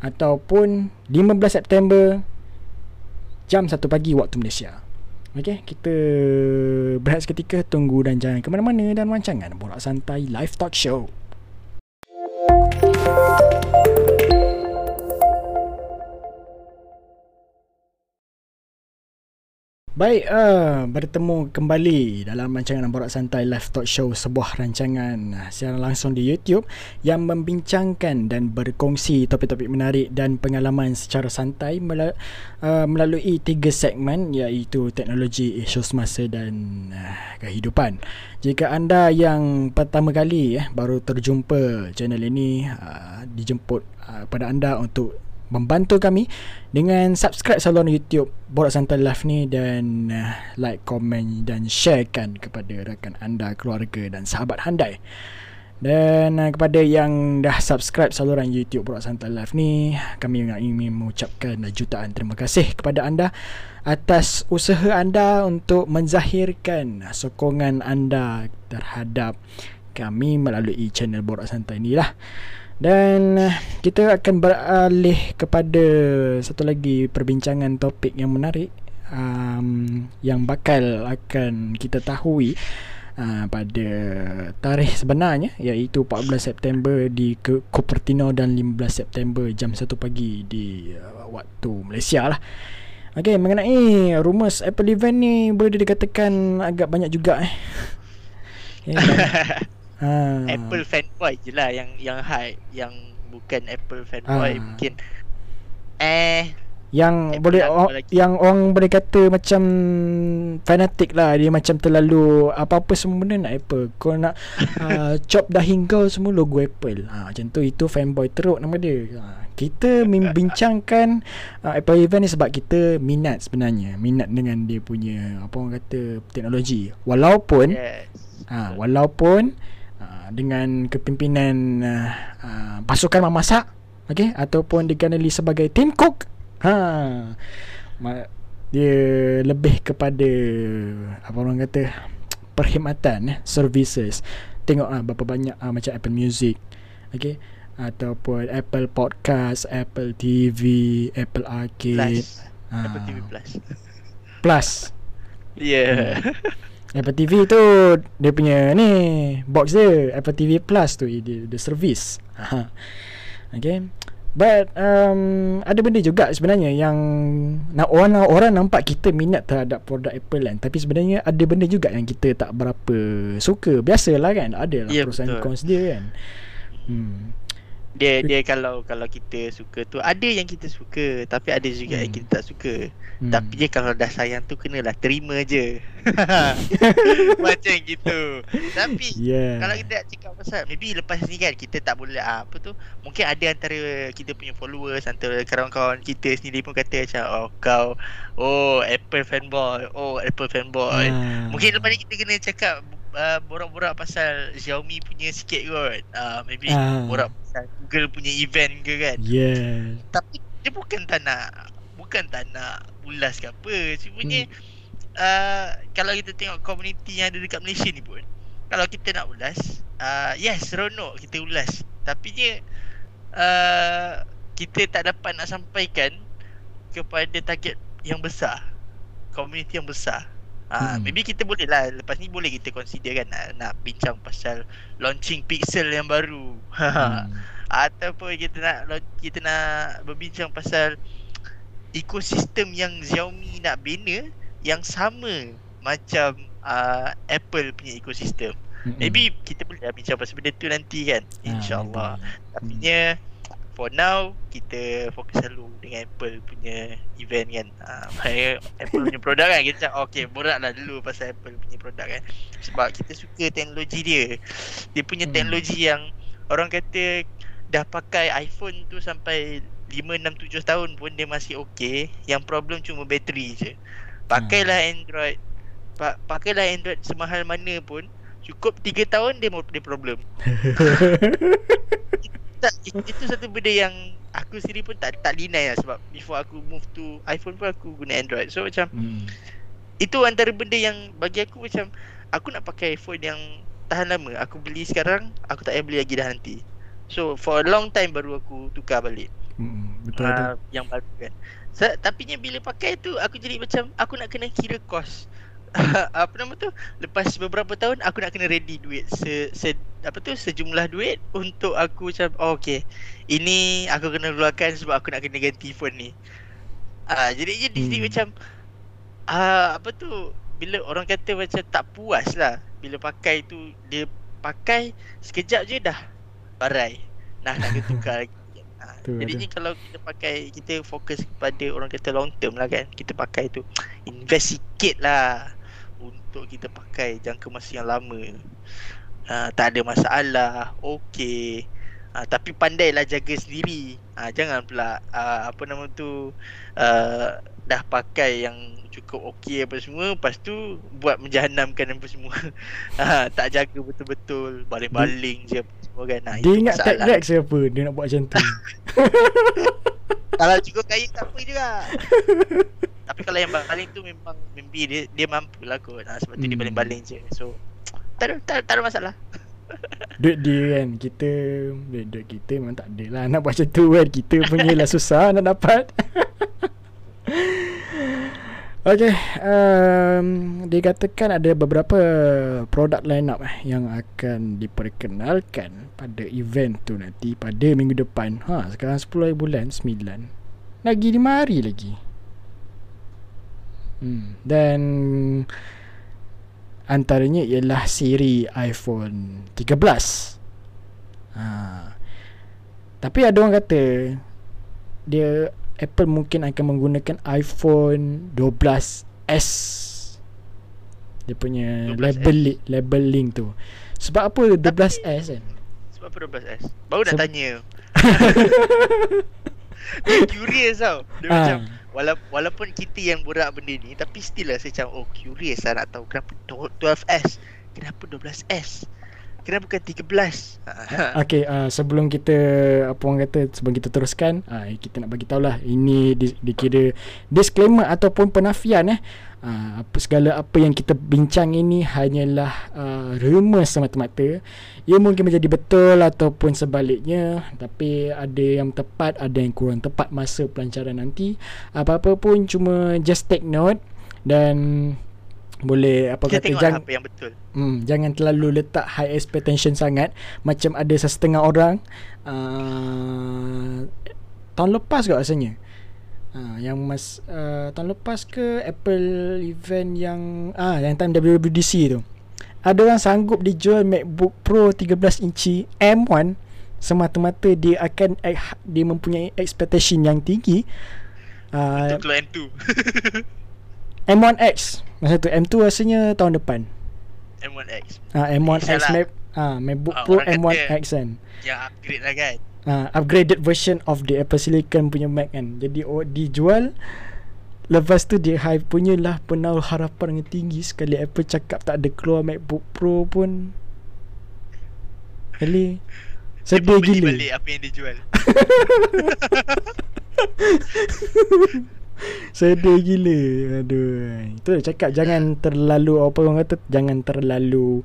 ataupun 15 September jam 1 pagi waktu Malaysia. Okey, kita berehat seketika tunggu dan jangan ke mana-mana dan rancangan Borak Santai Live Talk Show. Thank you. Baik, uh, bertemu kembali dalam rancangan Borak Santai Live Talk Show Sebuah rancangan uh, siaran langsung di YouTube Yang membincangkan dan berkongsi topik-topik menarik dan pengalaman secara santai mel- uh, Melalui tiga segmen iaitu teknologi, isu semasa dan uh, kehidupan. Jika anda yang pertama kali eh, baru terjumpa channel ini uh, Dijemput uh, pada anda untuk membantu kami dengan subscribe saluran YouTube Borak Santai Live ni dan uh, like, komen dan sharekan kepada rakan anda, keluarga dan sahabat handai. Dan uh, kepada yang dah subscribe saluran YouTube Borak Santai Live ni, kami ingin mengucapkan jutaan terima kasih kepada anda atas usaha anda untuk menzahirkan sokongan anda terhadap kami melalui channel Borak Santai ni lah. Dan eh, kita akan beralih kepada satu lagi perbincangan topik yang menarik um, yang bakal akan kita tahui uh, pada tarikh sebenarnya iaitu 14 September di Cupertino dan 15 September jam 1 pagi di uh, waktu Malaysia lah. Okey, mengenai rumus Apple event ni boleh dikatakan agak banyak juga eh. [LAUGHS] Okay, ha. Apple fanboy je lah yang yang hype yang bukan Apple fanboy ha. mungkin. Eh. Yang Apple boleh o- yang orang boleh kata macam fanatik lah. Dia macam terlalu apa-apa semua benda nak Apple. Kau nak uh, [LAUGHS] chop dahing kau semua logo Apple. Ha, macam tu. Itu fanboy teruk nama dia. Ha, kita membincangkan [LAUGHS] uh, Apple event ni sebab kita minat sebenarnya. Minat dengan dia punya apa orang kata teknologi. Walaupun yes. ha, walaupun dengan kepimpinan uh, uh, pasukan memasak okey ataupun dikenali sebagai Tim Cook ha dia lebih kepada apa orang kata perkhidmatan eh, services tengok ah berapa banyak ah, macam Apple Music okey ataupun Apple Podcast, Apple TV, Apple Arcade, Plus. Ha. Apple TV Plus. Plus. Yeah. Hmm. Apple TV tu dia punya ni box dia Apple TV Plus tu dia the service. okay. But um, ada benda juga sebenarnya yang nak orang orang nampak kita minat terhadap produk Apple kan tapi sebenarnya ada benda juga yang kita tak berapa suka. Biasalah kan ada lah yeah, perusahaan cons dia kan. Hmm dia dia kalau kalau kita suka tu ada yang kita suka tapi ada juga hmm. yang kita tak suka hmm. tapi dia kalau dah sayang tu kenalah terima je [LAUGHS] macam gitu tapi yeah. kalau kita nak cakap pasal maybe lepas ni kan kita tak boleh ah, apa tu mungkin ada antara kita punya followers antara kawan-kawan kita sendiri pun kata macam oh kau oh Apple fanboy oh Apple fanboy hmm. mungkin lepas ni kita kena cakap uh, borak-borak pasal Xiaomi punya sikit kot. Uh, maybe uh. borak pasal Google punya event ke kan. Yeah. Tapi dia bukan tak nak bukan tak nak ulas ke apa. Cumanya hmm. uh, kalau kita tengok komuniti yang ada dekat Malaysia ni pun kalau kita nak ulas, uh, yes seronok kita ulas. Tapi dia uh, kita tak dapat nak sampaikan kepada target yang besar. Komuniti yang besar. Ah, hmm. maybe kita boleh lah lepas ni boleh kita consider kan nak, nak bincang pasal launching Pixel yang baru. Hmm. [LAUGHS] Ataupun kita nak kita nak berbincang pasal ekosistem yang Xiaomi nak bina yang sama macam uh, Apple punya ekosistem. Hmm. Maybe kita boleh lah bincang pasal benda tu nanti kan. Ah, InsyaAllah. Tapi nya for now kita fokus selalu dengan Apple punya event kan. Ha, Apple punya produk kan kita cakap okay boraklah dulu pasal Apple punya produk kan. Sebab kita suka teknologi dia. Dia punya hmm. teknologi yang orang kata dah pakai iPhone tu sampai 5 6 7 tahun pun dia masih okey. Yang problem cuma bateri je. Pakailah hmm. Android. Pa- pakailah Android semahal mana pun cukup 3 tahun dia mau dia problem. [LAUGHS] tak, itu satu benda yang aku sendiri pun tak tak deny lah sebab before aku move to iPhone pun aku guna Android. So macam hmm. itu antara benda yang bagi aku macam aku nak pakai iPhone yang tahan lama. Aku beli sekarang, aku tak payah beli lagi dah nanti. So for a long time baru aku tukar balik. Hmm, betul uh, Yang baru kan. So, tapi bila pakai tu aku jadi macam aku nak kena kira cost. [LAUGHS] apa nama tu? Lepas beberapa tahun aku nak kena ready duit se, se apa tu? Sejumlah duit untuk aku macam oh, okey ini aku kena keluarkan sebab aku nak kena ganti phone ni. Ah uh, jadi jadi hmm. macam ah uh, apa tu? Bila orang kata macam tak puas lah. Bila pakai tu dia pakai sekejap je dah barai. Nah nak kena tukar lagi. [LAUGHS] Ha, jadi ni kalau kita pakai kita fokus kepada orang kata long term lah kan. Kita pakai tu invest sikit lah untuk kita pakai jangka masa yang lama. Ha, tak ada masalah. Okey. Ha, tapi pandailah jaga sendiri. Ha, jangan pula ha, apa nama tu uh, dah pakai yang cukup okey apa semua lepas tu buat menjahanamkan apa semua. [LAUGHS] Ha, tak jaga betul-betul, baling-baling je kan. Dia ingat tag Rex apa dia nak buat macam tu. [LAUGHS] Kalau cukup kaya tak apa juga. [LAUGHS] Tapi kalau yang baling tu memang maybe dia dia mampu lah kot. Ha, sebab tu hmm. dia baling-baling je. So tak ada, tak, tak ada masalah. [LAUGHS] duit dia kan kita duit, duit kita memang tak ada lah nak buat macam tu kan kita punya lah susah nak dapat Okay um, Dia katakan ada beberapa produk line up eh, Yang akan diperkenalkan Pada event tu nanti Pada minggu depan ha, Sekarang 10 bulan 9 Lagi 5 hari lagi Hmm. Dan antaranya ialah siri iPhone 13. Ha. Tapi ada orang kata dia Apple mungkin akan menggunakan iPhone 12s. Dia punya 12S. label labeling tu. Sebab apa 12s kan? Sebab apa 12s? Baru nak Se- tanya. [LAUGHS] dia curious tau. Dia ha. macam Wala- walaupun kita yang borak benda ni Tapi still lah saya macam Oh curious lah nak tahu Kenapa 12S Kenapa 12S Kenapa bukan 13 Okay uh, Sebelum kita Apa orang kata Sebelum kita teruskan uh, Kita nak bagi tahu lah Ini di, dikira Disclaimer ataupun penafian eh. Uh, apa segala apa yang kita bincang ini hanyalah uh, rumor semata-mata. Ia mungkin menjadi betul ataupun sebaliknya tapi ada yang tepat ada yang kurang tepat masa pelancaran nanti. Apa-apa pun cuma just take note dan boleh apa kita kata jangan apa yang betul. Hmm, jangan terlalu letak high expectation sangat macam ada setengah orang uh, tahun lepas ke rasanya. Ha, yang mas uh, tahun lepas ke Apple event yang ah yang time WWDC tu. Ada orang sanggup dijual MacBook Pro 13 inci M1 semata-mata dia akan dia mempunyai expectation yang tinggi. Uh, Untuk M2. M1X. Masa tu M2 rasanya tahun depan. M1X. Ah M1X Mac ah MacBook oh, Pro M1X kan. Yang upgrade lah kan uh, upgraded version of the Apple Silicon punya Mac kan. Jadi oh, dijual lepas tu dia hype punya lah penaruh harapan yang tinggi sekali Apple cakap tak ada keluar MacBook Pro pun. Kali sedih gila. Balik apa yang dijual. [LAUGHS] [LAUGHS] [LAUGHS] Sedih gila. Aduh. Itu dia cakap Jangan terlalu Apa orang kata Jangan terlalu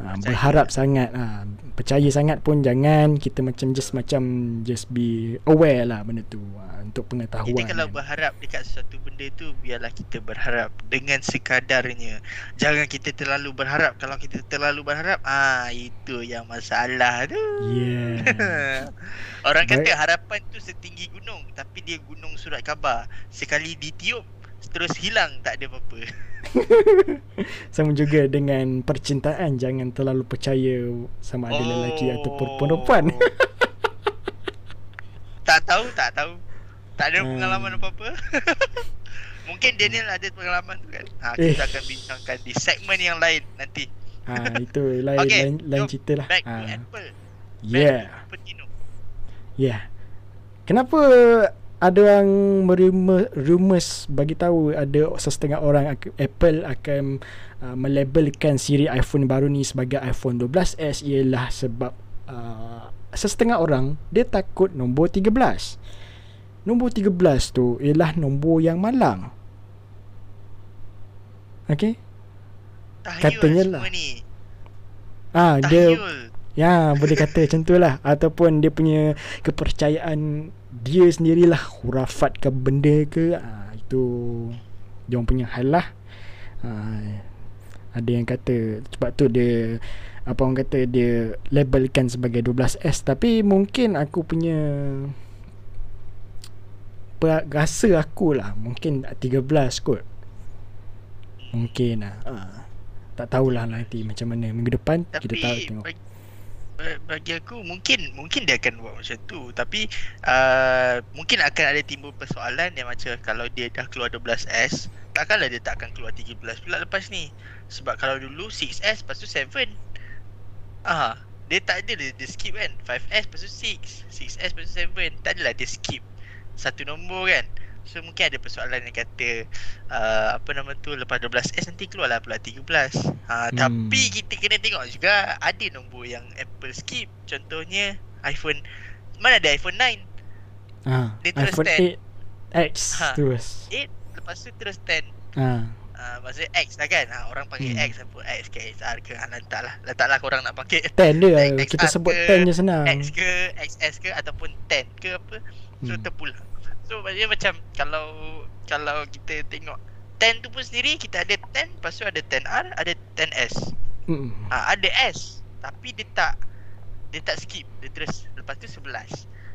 uh, Berharap sangat. Uh, Percaya sangat pun Jangan Kita macam Just macam Just be aware lah Benda tu uh, Untuk pengetahuan. Kita kalau kan. berharap Dekat sesuatu benda tu Biarlah kita berharap Dengan sekadarnya. Jangan kita terlalu berharap. Kalau kita terlalu berharap Ah Itu yang masalah tu. Yeah. [LAUGHS] Orang kata harapan tu setinggi gunung Tapi dia gunung surat khabar. Sekali ditiup Terus hilang tak ada apa-apa [LAUGHS] Sama juga dengan percintaan Jangan terlalu percaya Sama ada oh. lelaki ataupun perempuan tak tahu, tak tahu. Tak ada Hmm. pengalaman apa-apa. [LAUGHS] Mungkin Daniel ada pengalaman tu kan. Ha, Eh. kita akan bincangkan di segmen yang lain nanti. ha, itu lain Okay, lain, lain cerita lah. Back to Ha. Apple. Yeah. Back to. Yeah. Kenapa ada orang merumus, rumus bagi tahu ada sesetengah orang Apple akan uh, melabelkan siri iPhone baru ni sebagai iPhone 12s ialah sebab uh, sesetengah orang dia takut nombor 13. Nombor 13 tu ialah nombor yang malang. Tahyul Katanya lah. Ah, dia. Ya boleh kata macam tu lah Ataupun dia punya Kepercayaan Dia sendirilah Hurafat ke benda ke ha, Itu Dia punya hal lah. Ha, Ada yang kata Sebab tu dia Apa orang kata Dia labelkan sebagai 12S Tapi mungkin aku punya per, Rasa aku lah Mungkin 13 kot. Mungkin lah. Ha. Tak tahulah nanti macam mana Minggu depan Tapi kita tahu tengok. bagi, ba- bagi aku mungkin mungkin dia akan buat macam tu. Tapi uh, mungkin akan ada timbul persoalan yang macam kalau dia dah keluar 12S takkanlah dia tak akan keluar 13 pula lepas ni. Sebab kalau dulu 6S lepas tu 7 ah dia tak ada dia, dia skip kan. 5S lepas tu 6 6S lepas tu 7 tak adalah dia skip satu nombor kan So mungkin ada persoalan yang kata uh, Apa nama tu Lepas 12S nanti keluarlah pula 13 ha, Hmm. Tapi kita kena tengok juga Ada nombor yang Apple skip Contohnya iPhone Mana ada iPhone 9 Ah, Dia terus iPhone 10. 8X Ha. terus. 8 Lepas tu terus 10 Ah, uh, Maksudnya X lah kan ha, Orang panggil Hmm. X apa X ke XR ke ha, Letaklah Letaklah korang nak pakai 10 dia [LAUGHS] X- kita sebut ke, 10 je senang. X ke XS ke Ataupun 10 ke apa So Hmm. terpulang So maksudnya macam Kalau Kalau kita tengok 10 tu pun sendiri Kita ada 10 Lepas tu ada 10R Ada 10S Mm. ha, Ada S Tapi dia tak Dia tak skip Dia terus Lepas tu 11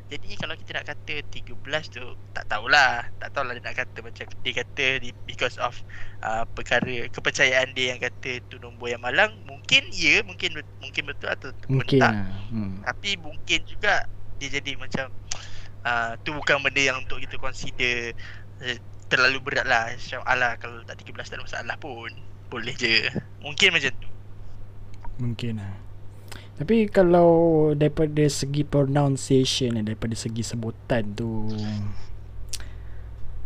Jadi kalau kita nak kata 13 tu Tak tahulah Tak tahulah dia nak kata macam Dia kata di- Because of uh, Perkara Kepercayaan dia yang kata Tu nombor yang malang Mungkin ya Mungkin bet- mungkin betul Atau Mungkin tak lah. Hmm. tapi mungkin juga dia jadi macam uh, tu bukan benda yang untuk kita consider uh, terlalu berat lah. Macam alah kalau tak 13 tak ada masalah pun. Boleh je. Mungkin macam tu. Mungkin lah. Tapi kalau daripada segi pronunciation dan daripada segi sebutan tu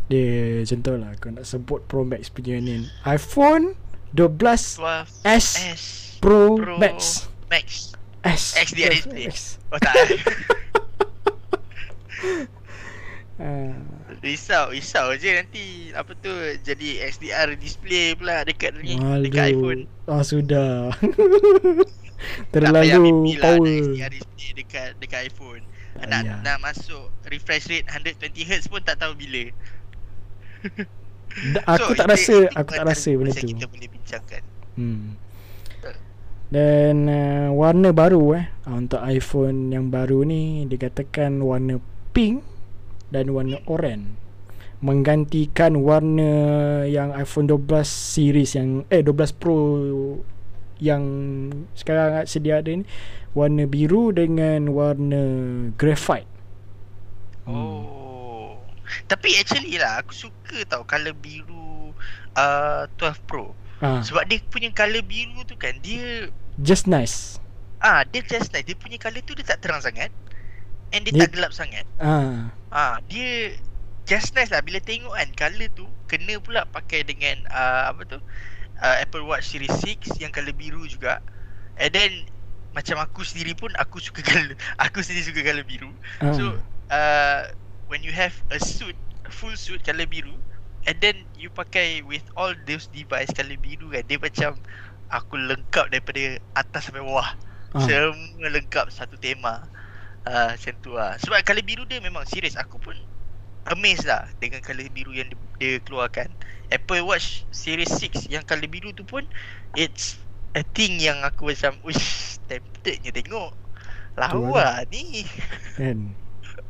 dia contohlah kau nak sebut Pro Max punya ni. iPhone 12 12 S S. Pro, Pro Max. Max. S. XDR Plus display. X. Oh tak [LAUGHS] Ah, Risau Risau je nanti Apa tu Jadi XDR display pula Dekat ni. Dekat iPhone Ah sudah. Tak [LAUGHS] payah Terlalu mimpi lah power. XDR display dekat, dekat iPhone nak, Ayah. nak masuk refresh rate 120Hz pun tak tahu bila [LAUGHS] Da- Aku tak itu- rasa, aku tak rasa benda tu. Kita boleh bincangkan Hmm. Dan uh, warna baru eh untuk iPhone yang baru ni dikatakan warna pink dan warna oranye menggantikan warna yang iPhone 12 series yang eh 12 Pro yang sekarang sedia ada ni warna biru dengan warna graphite. Hmm. Oh Tapi actually lah Aku suka tau Colour biru uh, 12 Pro Ah, Sebab dia punya colour biru tu kan Dia just nice. Ah Dia just nice Dia punya colour tu Dia tak terang sangat And dia, Dia- tak gelap sangat Ah, Ah Dia Just nice lah Bila tengok kan Colour tu Kena pula pakai dengan uh, Apa tu uh, Apple Watch Series 6 Yang colour biru juga And then Macam aku sendiri pun Aku suka colour [LAUGHS] Aku sendiri suka colour biru ah. So uh, when you have a suit, full suit colour biru, and then you pakai with all those device colour biru kan, dia macam aku lengkap daripada atas sampai bawah. Ah. Semua lengkap satu tema. Uh, macam tu lah. Sebab colour biru dia memang serius. Aku pun amazed lah dengan colour biru yang dia, dia keluarkan. Apple Watch Series 6 yang colour biru tu pun it's a thing yang aku macam Uish temptednya tengok Lawa ni kan. [LAUGHS]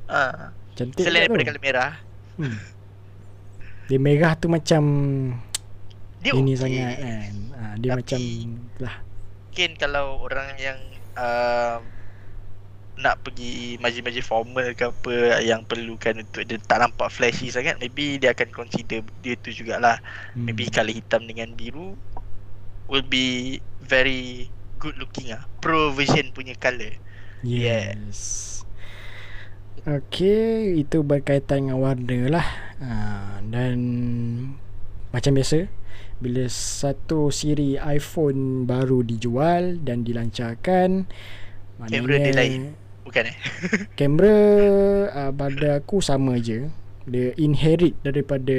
Ah, Cantik Selain daripada colour merah Hmm. Dia merah tu macam [TSK] Dia ini okey. sangat kan. Ha, dia Tapi, macam lah. Mungkin kalau orang yang uh, nak pergi majlis-majlis formal ke apa yang perlukan untuk dia tak nampak flashy sangat maybe dia akan consider dia tu jugalah. Hmm. maybe color hitam dengan biru will be very good looking ah. Pro version punya color yes. Yeah. Okay, itu berkaitan dengan warna lah. Uh, Dan Macam biasa Bila satu siri iPhone baru dijual Dan dilancarkan Kamera dia lain Bukan eh? [LAUGHS] Kamera uh, pada aku sama je. Dia inherit daripada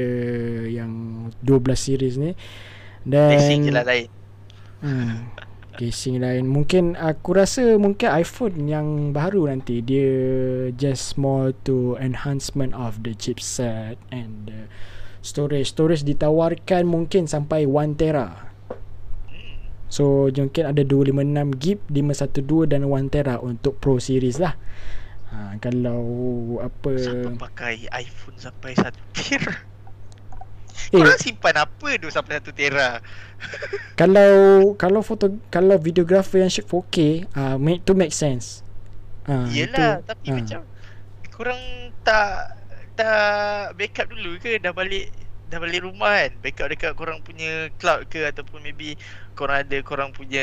Yang 12 series ni. Dan Casing je lah lain. Hmm, Casing lain. Mungkin aku rasa Mungkin iPhone yang baru nanti. Dia just more to enhancement of the chipset And the storage. Storage ditawarkan mungkin sampai 1 tera So mungkin ada 256 GB 512 dan 1 tera untuk Pro series lah. Ha, Kalau apa Siapa pakai iPhone sampai 1 tera? [LAUGHS] Eh, Korang simpan apa tu sampai 1 tera? [LAUGHS] Kalau Kalau foto Kalau videographer yang shoot 4K uh, make, To make sense. Uh, Yelah itu, Tapi uh. macam Korang tak Tak backup dulu ke? Dah balik dah balik rumah kan? Backup dekat korang punya cloud ke? Ataupun maybe korang ada korang punya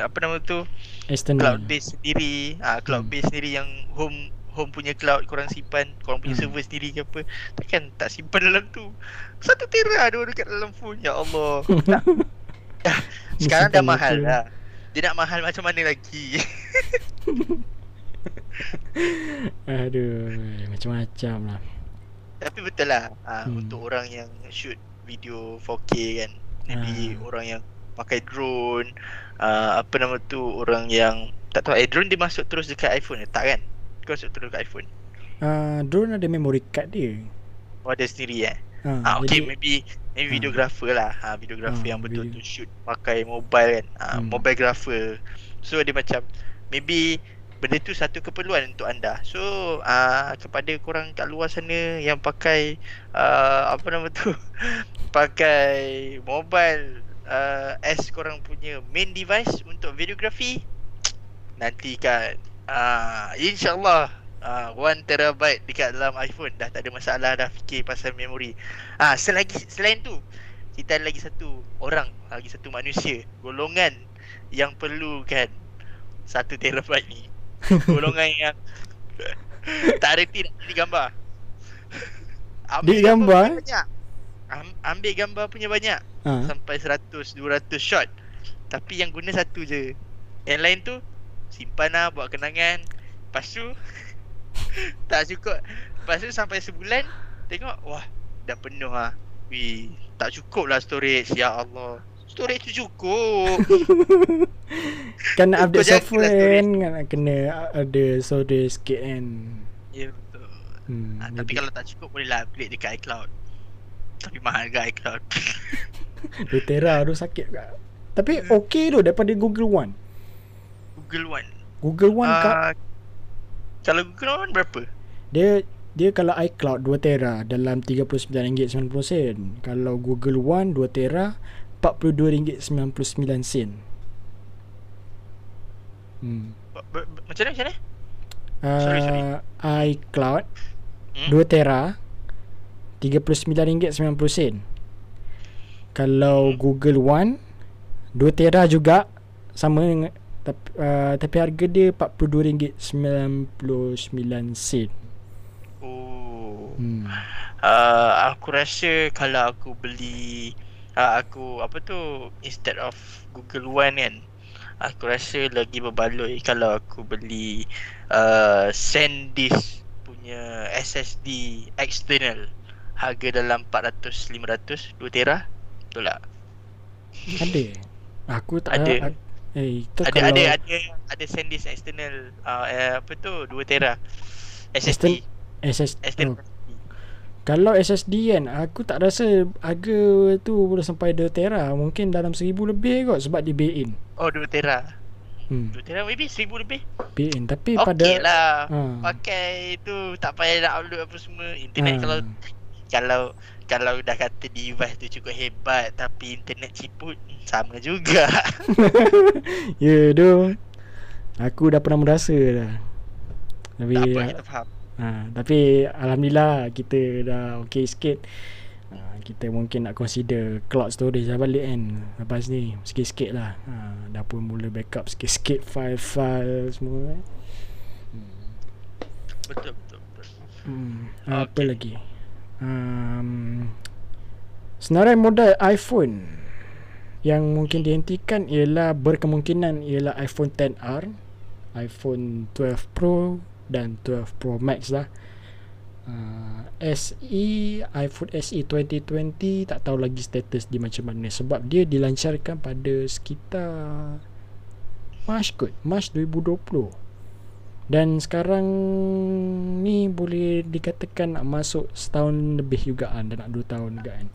apa nama tu? External. cloud base sendiri. Ah ha, cloud hmm. base sendiri yang home home punya cloud korang simpan korang punya hmm. server sendiri ke apa. Takkan tak simpan dalam tu. Satu tera ada dekat dalam phone ya Allah. [LAUGHS] Sekarang dah mahal dah. Dia nak mahal macam mana lagi? [LAUGHS] Aduh Macam-macam lah. Tapi betul lah. Uh, hmm. Untuk orang yang shoot video 4K kan Maybe uh. orang yang pakai drone uh, Apa nama tu Orang yang Tak tahu eh drone dia masuk terus dekat iPhone ke? Tak kan? Dia masuk terus dekat iPhone uh, Drone ada memory card dia Oh ada sendiri eh uh, uh, Okay jadi, maybe Maybe uh, videographer lah uh, Videographer uh, yang betul-betul shoot Pakai mobile kan uh, hmm. Mobile grapher So dia macam Maybe benda tu satu keperluan untuk anda. So uh, kepada korang kat luar sana yang pakai uh, apa nama tu? [LAUGHS] pakai mobile uh, as korang punya main device untuk videography [TSK] nantikan. Uh, insyaallah. Uh, 1 terabyte dekat dalam iPhone. Dah tak ada masalah dah fikir pasal memori. Ah uh, selagi selain tu kita ada lagi satu orang, lagi satu manusia, golongan yang perlukan satu terabyte ni. [LAUGHS] Golongan yang [LAUGHS] Tak reti nak pilih gambar. Ambil gambar, banyak Am- Ambil gambar punya banyak. Ha. Sampai 100-200 shot. Tapi yang guna satu je. Yang lain tu Simpan lah buat kenangan. Lepas tu [LAUGHS] Tak cukup. Lepas tu sampai sebulan Tengok Wah Dah penuh lah. Wih Tak cukup lah storage. Ya Allah. Storage tu cukup. [LAUGHS] Kan update software kan Kena ada storage sikit kan. Ya betul. Hmm, ha, Tapi kalau tak cukup boleh lah upgrade dekat iCloud Tapi mahal ke iCloud 2 tera tu sakit juga Tapi hmm. okay tu daripada Google One Google One Google One uh, kat Kalau Google One berapa? Dia dia kalau iCloud 2 tera dalam RM39.90 Kalau Google One 2 tera RM42.99 hmm. Macam mana macam mana? Uh, sorry, sorry. iCloud hmm? 2 tera RM39.90 Kalau hmm. Google One 2 tera juga Sama dengan tapi, uh, tapi harga dia RM42.99 Oh hmm. uh, Aku rasa Kalau aku beli uh, aku apa tu instead of Google One kan aku rasa lagi berbaloi kalau aku beli uh, SanDisk punya SSD external harga dalam 400 500 2 tera? Betul tak? Ada. Aku tak ada. eh itu ada, kalau ada ada ada SanDisk external uh, eh, apa tu? 2 tera. SSD SSD, SSD. Oh. Kalau SSD kan Aku tak rasa Harga tu Boleh sampai 2 tera. Mungkin dalam 1000 lebih kot Sebab dia built in. Oh 2 tera. Hmm. 2 tera maybe 1000 lebih. Built in. Tapi okay pada Okay lah. Ha. Pakai tu Tak payah nak upload apa semua. Internet ha. kalau Kalau Kalau dah kata device tu cukup hebat Tapi internet ciput Sama juga. [LAUGHS] Ya yeah, tu Aku dah pernah merasa dah. Tapi Tak apa kita faham. Ha, tapi alhamdulillah kita dah okey sikit. Ha, kita mungkin nak consider cloud storage dah balik kan Lepas ni. Sikit-sikit lah. Ha, Dah pun mula backup sikit-sikit file-file semua kan. Betul betul betul. Hmm. Apa Okey. lagi um, Senarai modal iPhone Yang mungkin dihentikan ialah Berkemungkinan ialah iPhone 10R iPhone 12 Pro Dan 12 Pro Max lah. Uh, SE iPhone SE 2020 tak tahu lagi status dia macam mana sebab dia dilancarkan pada sekitar March kot 2020 dan sekarang ni boleh dikatakan nak masuk setahun lebih juga kan dah nak 2 tahun juga kan.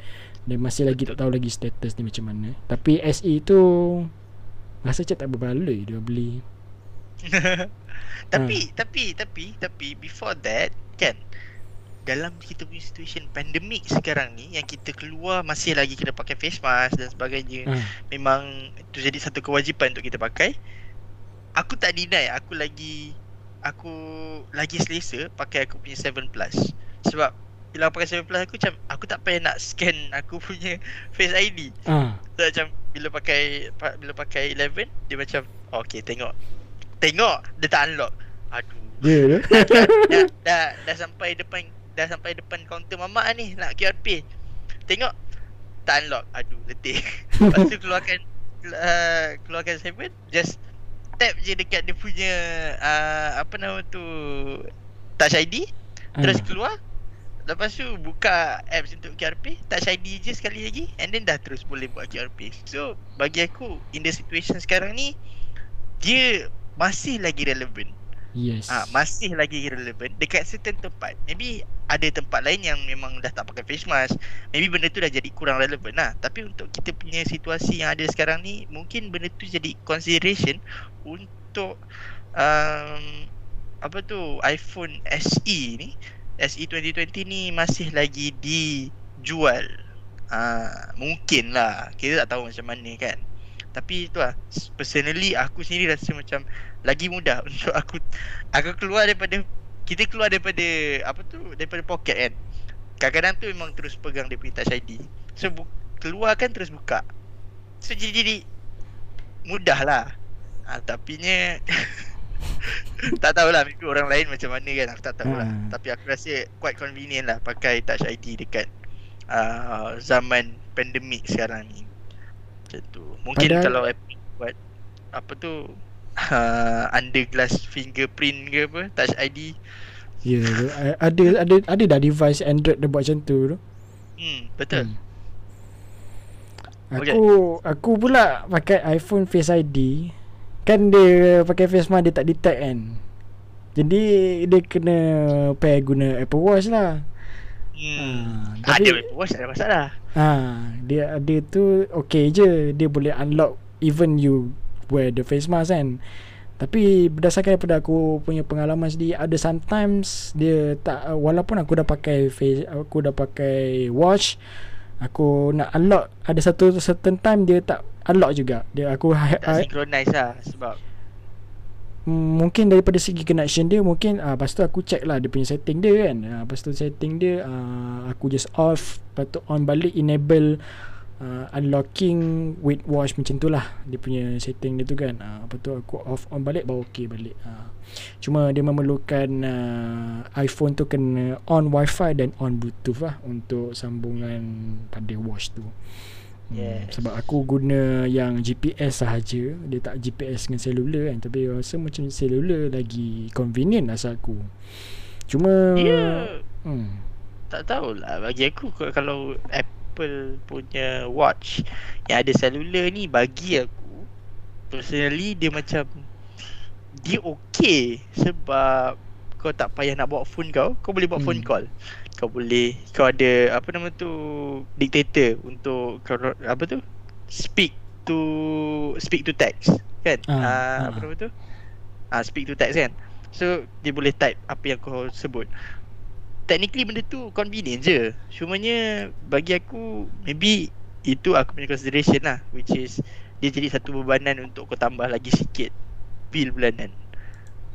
Dia masih lagi tak tahu lagi status ni macam mana. Tapi SE tu rasa macam tak berbaloi dia beli. [LAUGHS] Tapi tapi tapi tapi before that kan dalam kita punya situation pandemik sekarang ni yang kita keluar masih lagi kena pakai face mask dan sebagainya ha. memang itu jadi satu kewajipan untuk kita pakai. Aku tak deny aku lagi aku lagi selesa pakai aku punya 7 plus sebab bila aku pakai 7 plus aku macam aku tak payah nak scan [LAUGHS] aku punya face ID ha. so, macam bila pakai pa- bila pakai 11 dia macam oh, okay tengok tengok dia tak unlock aduh [LAUGHS] dia tu dah, dah, dah, dah sampai depan dah sampai depan kaunter mamak ni nak QR pay. Tengok tak unlock. Aduh letih. [LAUGHS] Lepas tu keluarkan uh, keluarkan seven just tap je dekat dia punya uh, apa nama tu touch ID terus Ah. keluar. Lepas tu buka apps untuk QR Pay Touch ID je sekali lagi. And then dah terus boleh buat QR Pay So bagi aku In the situation sekarang ni Dia masih lagi relevan yes Ah, masih lagi relevan dekat certain tempat. Maybe ada tempat lain yang memang dah tak pakai face mask. Maybe benda tu dah jadi kurang relevan lah. Tapi untuk kita punya situasi yang ada sekarang ni, mungkin benda tu jadi consideration untuk um, apa tu iPhone SE ni, SE 2020 ni masih lagi dijual. Ah, mungkin lah. Kita tak tahu macam mana kan. Tapi tu lah Personally aku sendiri rasa macam Lagi mudah [LAUGHS] untuk aku Aku keluar daripada Kita keluar daripada Apa tu Daripada poket kan. Kadang-kadang tu memang terus pegang dia punya touch ID So bu- keluar kan terus buka. So jadi, jadi Mudah lah. Ha, Tapi nya [LAUGHS] Tak tahulah Maybe orang lain macam mana kan Aku tak tahulah. Ha. Tapi aku rasa Quite convenient lah Pakai touch ID dekat uh, Zaman pandemik sekarang ni. Macam tu. Mungkin Padahal- kalau Apple buat Apa tu uh, Under glass fingerprint ke apa Touch ID Ya, yeah, ada ada ada dah device Android dia buat macam tu tu. Hmm betul Hmm. Aku aku pula pakai iPhone Face ID. Kan dia pakai face mask dia tak detect kan. Jadi dia kena pair guna Apple Watch lah. Hmm Ada tapi- Apple Watch tak ada masalah Ha, dia ada tu okay je. Dia boleh unlock even you wear the face mask kan. Tapi berdasarkan daripada aku punya pengalaman sendiri ada sometimes dia tak walaupun aku dah pakai face aku dah pakai watch aku nak unlock ada satu certain time dia tak unlock juga. Dia aku Tak I, synchronize lah Sebab mungkin daripada segi connection dia mungkin ah lepas tu aku check lah dia punya setting dia kan. Ah lepas tu setting dia ah aku just off lepas tu on balik enable uh, unlocking with watch macam tu lah dia punya setting dia tu kan. Ah lepas tu aku off on balik baru okey balik. Ah cuma dia memerlukan uh, iPhone tu kena on wifi dan on bluetooth lah untuk sambungan pada watch tu. Hmm, Yes. Sebab aku guna yang GPS sahaja Dia tak GPS dengan selular kan Tapi rasa macam selular lagi convenient rasa aku Cuma Dia hmm, Tak tahulah Bagi aku Kalau Apple punya watch Yang ada cellular ni Bagi aku Personally Dia macam Dia okay Sebab Kau tak payah nak bawa phone kau Kau boleh buat Hmm. phone call. Kau boleh Kau ada Apa nama tu Dictator Untuk kau, Apa tu? Speak to Speak to text Kan? Ah, uh, ah. Apa nama tu? Ah, Speak to text kan? So Dia boleh type Apa yang kau sebut technically benda tu convenient je Cumanya bagi aku maybe itu aku punya consideration lah which is dia jadi satu bebanan untuk kau tambah lagi sikit bil bulanan.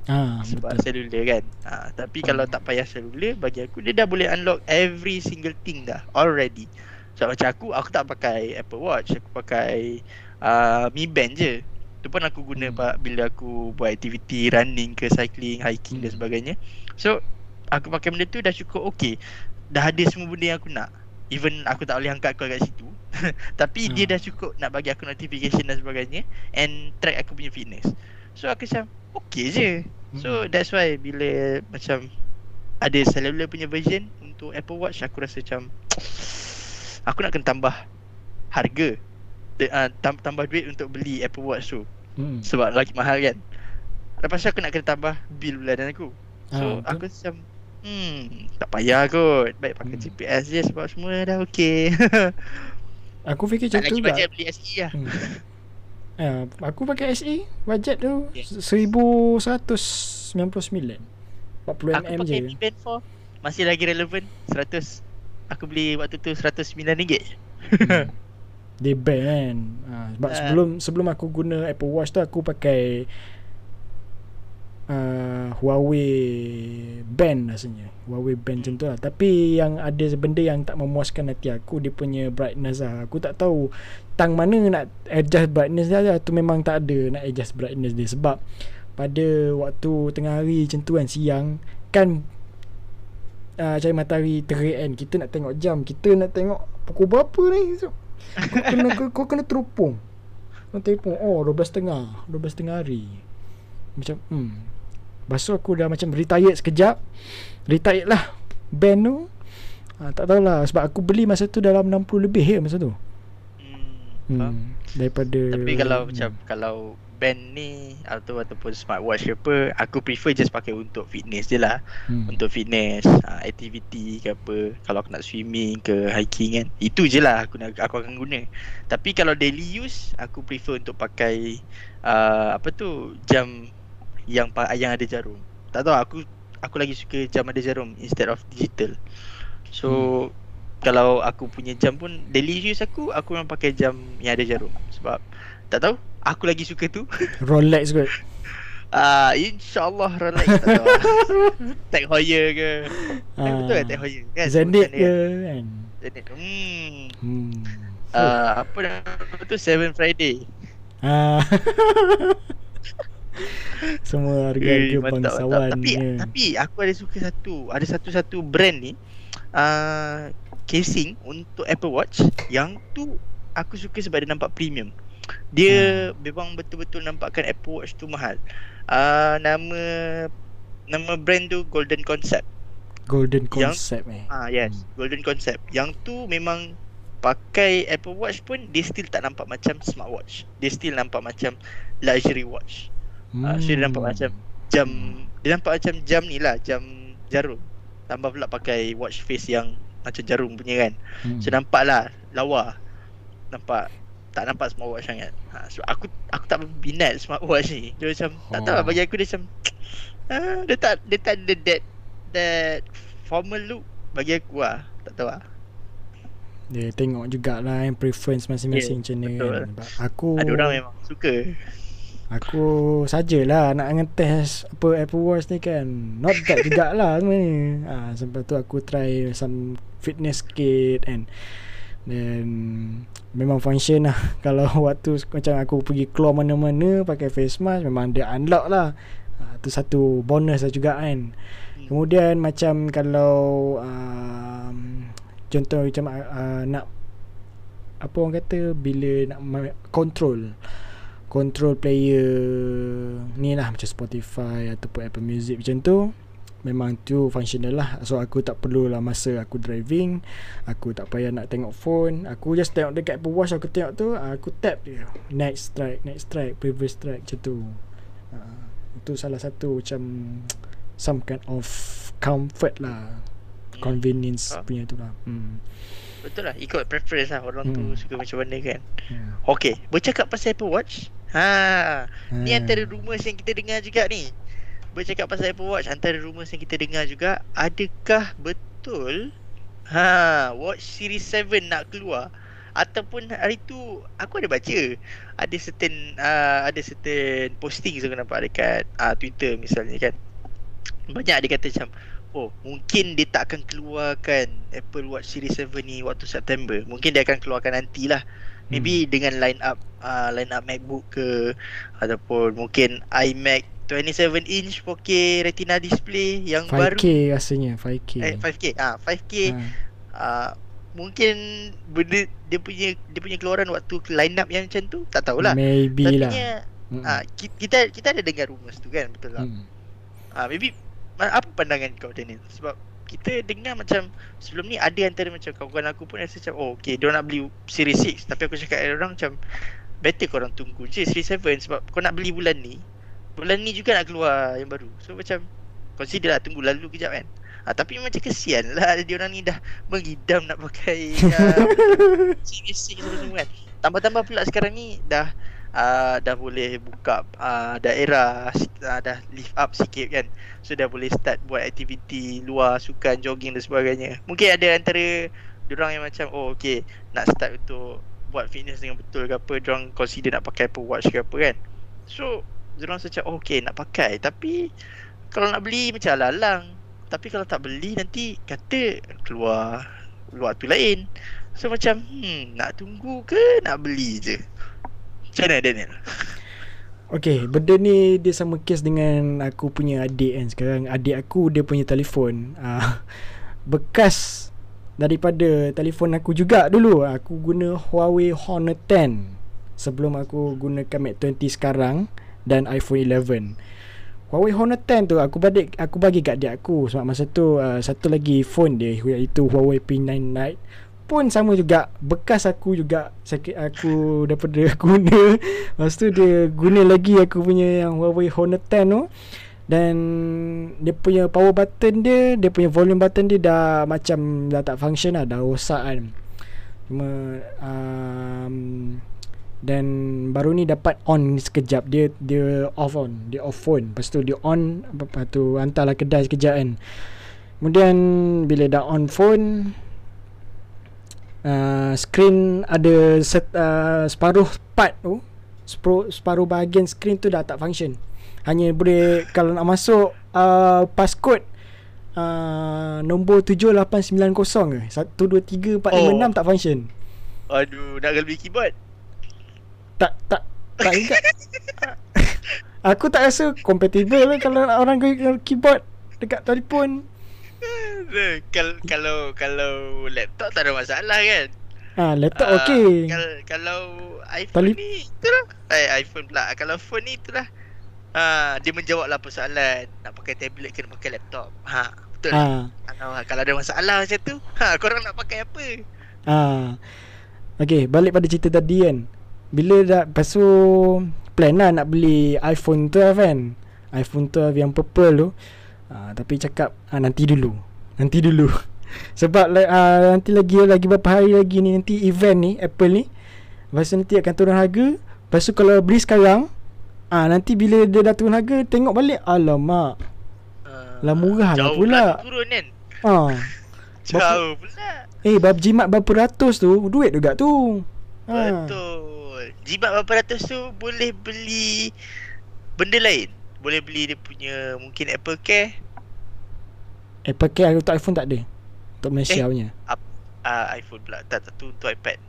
Ah, sebab betul. selular kan. Ha, tapi kalau tak payah selular bagi aku dia dah boleh unlock every single thing dah already. So macam aku aku tak pakai Apple Watch, aku pakai uh, Mi Band je. Tu pun aku guna Hmm. bila aku buat aktiviti running ke cycling, hiking dan Hmm. sebagainya. So aku pakai benda tu dah cukup okey. Dah ada semua benda yang aku nak. Even aku tak boleh angkat kau kat situ. [LAUGHS] Tapi dia Ah. dah cukup nak bagi aku notification dan sebagainya and track aku punya fitness. So aku macam okey je. So Hmm. that's why bila macam ada cellular punya version untuk Apple Watch aku rasa macam [TSK] aku nak kena tambah harga. De, uh, tam, tambah duit untuk beli Apple Watch tu Hmm. sebab lagi mahal kan. Lepas tu aku nak kena tambah bil bulanan aku. So Ah, aku macam hmm tak payah kot. Baik pakai Hmm. GPS je sebab semua dah okey. [LAUGHS] Aku fikir macam tu bajet beli SE lah. Hmm. Ah, aku pakai SE bajet tu Yeah. 1199. 40 Aku mm pakai je. Mi Band 4 masih lagi relevan 100. Aku beli waktu tu 109 ringgit. Hmm. [LAUGHS] Dia ban kan. Ha, sebab Ah. sebelum sebelum aku guna Apple Watch tu aku pakai uh, Huawei band rasanya. Huawei band macam tu lah. Tapi yang ada benda yang tak memuaskan hati aku dia punya brightness lah. Aku tak tahu tang mana nak adjust brightness dia lah. tu memang tak ada nak adjust brightness dia sebab pada waktu tengah hari macam tu kan siang kan uh, cahaya matahari terik kan kita nak tengok jam kita nak tengok pukul berapa ni so, kau kena kau kena terupung kau terupung oh 12.30 12.30 hari macam hmm Lepas tu aku dah macam retired sekejap Retired lah Band tu ha, Tak tahulah Sebab aku beli masa tu dalam 60 lebih ya masa tu Hmm. hmm. Daripada Tapi kalau macam kalau band ni atau ataupun smartwatch ke apa, aku prefer just pakai untuk fitness je lah. hmm. Untuk fitness, uh, activity ke apa. Kalau aku nak swimming ke hiking kan. Itu je lah aku nak aku akan guna. Tapi kalau daily use, aku prefer untuk pakai uh, apa tu jam yang yang ada jarum. Tak tahu aku aku lagi suka jam ada jarum instead of digital. So hmm. kalau aku punya jam pun daily use aku aku memang pakai jam yang ada jarum sebab tak tahu aku lagi suka tu. [LAUGHS] Rolex kot Ah uh, insyaallah Rolex tak tahu. [LAUGHS] Tag Heuer ke. Eh, Ah. betul ke Tag Heuer kan? Zenit sebutan dia ke kan? kan Zenit. Hmm. hmm. Uh, apa nama tu Seven Friday. Ah. [LAUGHS] [LAUGHS] Semua harga-harga Eh, mantap, bangsawan mantap. Tapi tapi aku ada suka satu. Ada satu-satu brand ni uh, casing untuk Apple Watch yang tu aku suka sebab dia nampak premium. Dia Hmm. memang betul-betul nampakkan Apple Watch tu mahal. Uh, nama nama brand tu Golden Concept. Golden yang- concept eh Ah yes, Golden Concept. Yang tu memang pakai Apple Watch pun dia still tak nampak macam smartwatch. Dia still nampak macam luxury watch. Ah, so dia nampak macam jam dia nampak macam jam ni lah, jam jarum. Tambah pula pakai watch face yang macam jarum punya kan. hmm. So nampak lah lawa. Nampak tak nampak smartwatch sangat. Ha, so aku aku tak minat smartwatch ni. Dia macam tak tahu lah Oh. bagi aku dia macam [TSK] ah, dia tak dia tak ada that that formal look bagi aku lah. Tak tahu lah. Dia tengok jugalah yang preference masing-masing Yeah, macam betul. kan. Aku Ada orang memang suka. Aku sajalah nak ngetes apa Apple Watch ni kan. Not that [LAUGHS] jugalah sebenarnya. Ah sampai tu aku try some fitness kit and then memang function lah [LAUGHS] kalau waktu macam aku pergi keluar mana-mana pakai face mask memang dia unlock lah. Ah, tu satu bonus lah juga kan. Hmm. Kemudian macam kalau um, contoh macam uh, nak apa orang kata bila nak control control player ni lah macam Spotify ataupun Apple Music macam tu memang tu functional lah so aku tak perlu lah masa aku driving aku tak payah nak tengok phone aku just tengok dekat Apple Watch aku tengok tu ah, aku tap je next strike next strike previous strike macam tu uh, itu salah satu macam some kind of comfort lah convenience Ah. punya tu lah hmm. Betul lah ikut preference lah orang tu Hmm. suka macam mana kan. Hmm. Okay, bercakap pasal Apple Watch. Ha, ni Ah. antara rumours yang kita dengar juga ni. Bercakap pasal Apple Watch antara rumours yang kita dengar juga, adakah betul ha Watch Series 7 nak keluar? ataupun hari tu aku ada baca ada certain uh, ada certain posting saya nampak dekat uh, Twitter misalnya kan banyak dia kata macam oh mungkin dia tak akan keluarkan Apple Watch Series 7 ni waktu September mungkin dia akan keluarkan nantilah maybe hmm. dengan line up uh, line up MacBook ke ataupun mungkin iMac 27 inch 4K retina display yang 5K baru 5K rasanya 5K eh, 5K ah 5K ha. uh, mungkin benda dia punya dia punya keluaran waktu line up yang macam tu tak tahulah maybe Tapi lah hmm. uh, kita kita ada dengar rumours tu kan betul tak hmm. uh, maybe apa pandangan kau Daniel sebab kita dengar macam sebelum ni ada antara macam kawan-kawan aku pun rasa macam oh okay dia nak beli series 6 tapi aku cakap dengan orang macam better kau orang tunggu je series 7 sebab kau nak beli bulan ni bulan ni juga nak keluar yang baru. So macam consider lah tunggu lalu kejap kan. Ha, tapi macam kesian lah dia orang ni dah mengidam nak pakai uh, [LAUGHS] series semua kan. Tambah-tambah pula sekarang ni dah uh, dah boleh buka uh, daerah uh, dah lift up sikit kan. So dah boleh start buat aktiviti luar sukan jogging dan sebagainya. Mungkin ada antara orang yang macam oh okay nak start untuk buat fitness dengan betul ke apa, orang consider nak pakai Apple Watch ke apa kan. So Diorang macam oh, okay nak pakai Tapi Kalau nak beli macam lalang Tapi kalau tak beli nanti Kata keluar Luar tu lain So macam hmm, Nak tunggu ke nak beli je Macam mana Daniel? Okay benda ni Dia sama kes dengan Aku punya adik kan Sekarang adik aku Dia punya telefon uh, [LAUGHS] Bekas Daripada telefon aku juga dulu Aku guna Huawei Honor 10 Sebelum aku gunakan Mate 20 sekarang dan iPhone 11. Huawei Honor 10 tu aku bagi aku bagi kat dia aku sebab masa tu uh, satu lagi phone dia iaitu Huawei P9 Lite pun sama juga. Bekas aku juga sakit aku daripada [LAUGHS] guna. Lepas tu dia guna lagi aku punya yang Huawei Honor 10 tu. Dan dia punya power button dia dia punya volume button dia dah macam dah tak function lah dah rosak kan. Cuma um, dan baru ni dapat on sekejap. Dia dia off on dia off phone. Lepas tu dia on lepas tu hantarlah kedai sekejap kan. Kemudian bila dah on phone uh, screen ada set, uh, separuh part tu separuh, separuh bahagian screen tu dah tak function. Hanya boleh [LAUGHS] kalau nak masuk uh, passcode uh, nombor 7890 ke? 1 2 3 4 5 6 tak function. Aduh nak kena beli keyboard? Tak tak tak ingat. [LAUGHS] Aku tak rasa compatible lah kalau orang guna keyboard dekat telefon kalau kalau kalau laptop tak ada masalah kan? Ah laptop uh, okey. kalau kalau iPhone Tali- ni itulah. Eh iPhone pula. Kalau phone ni itulah. Ha dia menjawablah persoalan. Nak pakai tablet ke nak pakai laptop. Ha betul ha. kalau kalau ada masalah macam tu ha korang nak pakai apa? Ha okey balik pada cerita tadi kan. Bila dah Lepas tu Plan lah nak beli iPhone 12 kan. iPhone 12 yang purple tu uh, Tapi cakap uh, Nanti dulu. Nanti dulu. [LAUGHS] Sebab uh, Nanti lagi Lagi beberapa hari lagi ni Nanti event ni Apple ni Lepas tu nanti akan turun harga. Lepas tu kalau beli sekarang uh, Nanti bila dia dah turun harga Tengok balik Alamak. Uh, Lah murah lah pula. turun kan? [LAUGHS] Uh, Jauh pula. Eh bab jimat berapa ratus tu? Duit juga tu. Betul. Jimat berapa ratus tu boleh beli benda lain. Boleh beli dia punya mungkin Apple Care. Apple Care untuk iPhone tak ada. Untuk Malaysia eh, punya. Uh, iPhone pula. Tak, tak tu untuk iPad.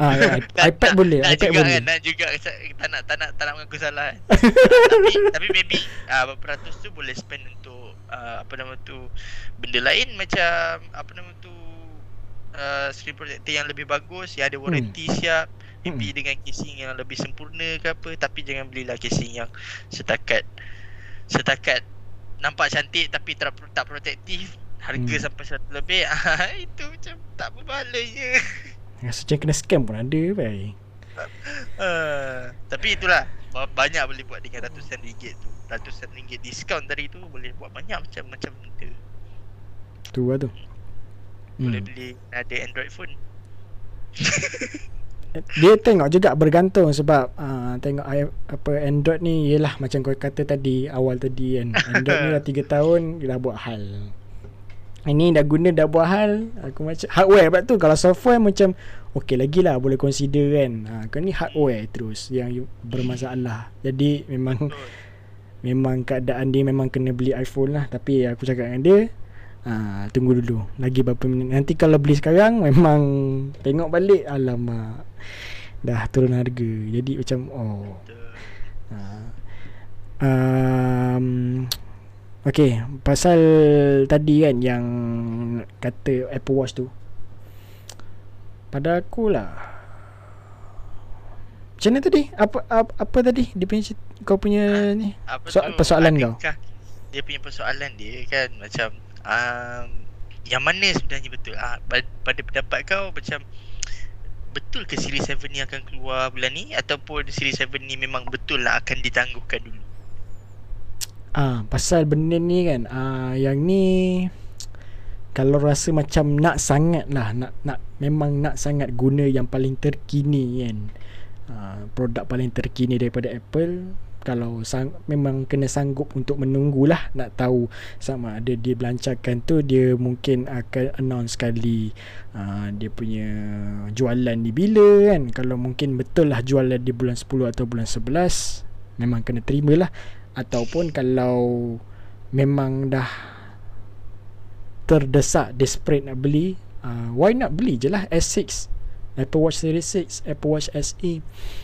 Ah, ya, [LAUGHS] iPad tak, boleh. Tak, iPad juga boleh. Kan, nak juga tak nak tak nak tak nak mengaku salah. Kan. [LAUGHS] tapi tapi maybe uh, berapa ratus tu boleh spend untuk uh, apa nama tu benda lain macam apa nama tu uh, screen protector yang lebih bagus, yang ada warranty hmm. siap. Maybe hmm. dengan casing yang lebih sempurna ke apa Tapi jangan belilah casing yang setakat Setakat nampak cantik tapi tak, tak protektif Harga hmm. sampai satu lebih [LAUGHS] ah, Itu macam tak berbalanya Rasa macam kena scam pun ada baik uh, [LAUGHS] Tapi itulah Banyak boleh buat dengan ratusan ringgit tu Ratusan ringgit diskaun tadi tu Boleh buat banyak macam-macam benda Tu lah tu Boleh hmm. beli ada Android phone [LAUGHS] dia tengok juga bergantung sebab uh, tengok apa Android ni ialah macam kau kata tadi awal tadi kan. Android ni dah [LAUGHS] 3 tahun dia dah buat hal. Ini dah guna dah buat hal. Aku macam Hardware pula tu Kalau software macam Okay lagi lah Boleh consider kan. Ha, Kau ni hardware terus Yang bermasalah. Jadi memang Memang keadaan dia Memang kena beli iPhone lah. Tapi aku cakap dengan dia ha, Tunggu dulu. Lagi berapa minit? Nanti kalau beli sekarang Memang Tengok balik Alamak. Dah turun harga. Jadi macam Oh. Ha. um, Okay Pasal Tadi kan Yang Kata Apple Watch tu. Pada aku lah Macam mana tadi? Apa apa, apa tadi? Dia punya Kau punya ha, ni? apa so, tu, Persoalan kau? Dia punya persoalan dia kan Macam um, Yang mana sebenarnya betul? Ah, Pada pendapat kau Macam Betul ke Series 7 ni akan keluar bulan ni? Ataupun Series 7 ni memang betul lah Akan ditangguhkan dulu? Ah, pasal benda ni kan, ah yang ni kalau rasa macam nak sangat lah nak nak memang nak sangat guna yang paling terkini kan. Ah, produk paling terkini daripada Apple kalau sang, memang kena sanggup untuk menunggulah nak tahu sama ada dia belancarkan tu dia mungkin akan announce sekali uh, dia punya jualan ni bila kan. Kalau mungkin betul lah jualan di bulan 10 atau bulan 11 memang kena terimalah. Ataupun kalau memang dah terdesak desperate nak beli uh, why not beli je lah S6 Apple Watch Series 6 Apple Watch SE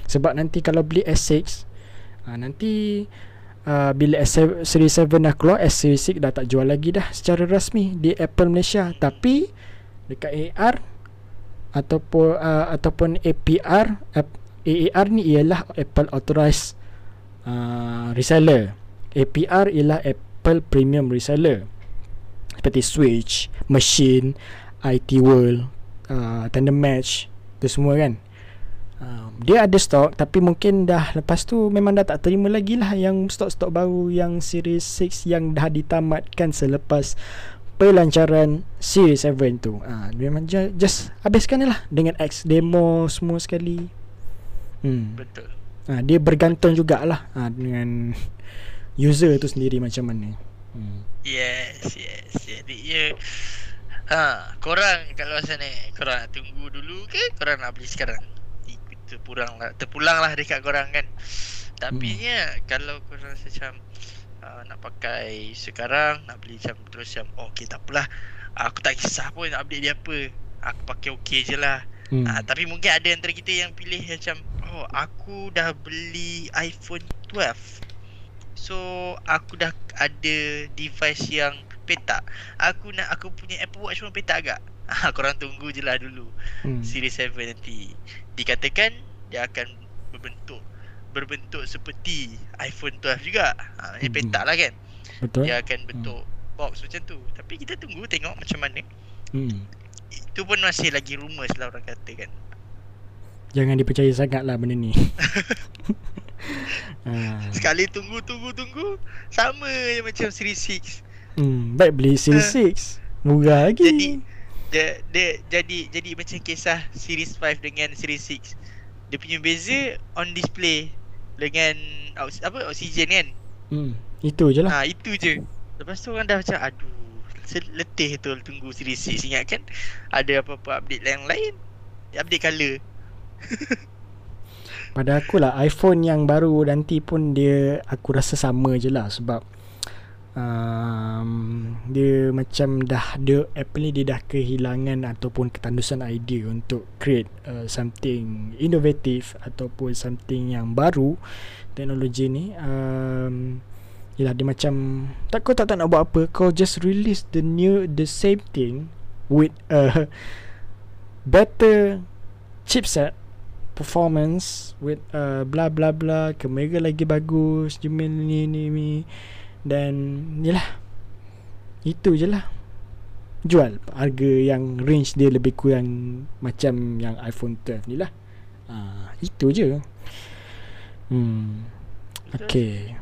sebab nanti kalau beli S6 uh, nanti uh, bila S7, Series 7 dah keluar S Series 6 dah tak jual lagi dah secara rasmi di Apple Malaysia tapi dekat AR ataupun uh, ataupun APR AAR ni ialah Apple Authorized uh, reseller. APR ialah Apple Premium Reseller. Seperti Switch, Machine, IT World, uh, Tandem Match, tu semua kan. Dia ada stok tapi mungkin dah lepas tu memang dah tak terima lagi lah yang stok-stok baru yang Series 6 yang dah ditamatkan selepas pelancaran Series 7 tu. Ah, uh, memang just, just habiskan lah dengan X demo semua sekali. Hmm. Betul ha, dia bergantung jugalah ha, dengan user tu sendiri macam mana hmm. yes yes jadi ya ha korang kalau sana korang tunggu dulu ke korang nak beli sekarang terpulang lah terpulang lah dekat korang kan tapi hmm. ya kalau korang rasa macam uh, nak pakai sekarang nak beli macam terus macam oh, okay tak apalah aku tak kisah pun nak update dia apa aku pakai okey je lah hmm. uh, tapi mungkin ada antara kita yang pilih macam Oh, aku dah beli iPhone 12. So, aku dah ada device yang petak. Aku nak aku punya Apple Watch pun petak agak. Ah, [LAUGHS] korang tunggu je lah dulu. Hmm. Series 7 nanti. Dikatakan dia akan berbentuk berbentuk seperti iPhone 12 juga. Ha, hmm. petak lah kan. Betul. Dia akan bentuk hmm. box macam tu. Tapi kita tunggu tengok macam mana. Hmm. Itu pun masih lagi rumours lah orang kata kan. Jangan dipercaya sangat lah benda ni ha. [LAUGHS] Sekali tunggu tunggu tunggu Sama je macam Series 6 hmm, Baik beli Series uh, 6 Murah lagi Jadi dia, dia, jadi jadi macam kisah Series 5 dengan Series 6 Dia punya beza on display Dengan apa oksigen kan? Hmm, Itu je lah. Ha, Itu je. Lepas tu orang dah macam Aduh Letih tu tunggu Series 6 Ingat kan? Ada apa-apa update yang lain Update colour. [LAUGHS] Pada aku lah iPhone yang baru nanti pun dia Aku rasa sama je lah Sebab um, Dia macam dah dia, Apple ni dia dah kehilangan Ataupun ketandusan idea Untuk create uh, something Innovative Ataupun something yang baru Teknologi ni. Um, Yelah dia macam tak Kau tak, tak nak buat apa Kau just release the new The same thing With a [LAUGHS] Better Chipset performance with uh, bla bla bla kamera lagi bagus jumil ni ni ni dan yalah itu je lah jual harga yang range dia lebih kurang macam yang iPhone 12 ni lah uh, itu je hmm okay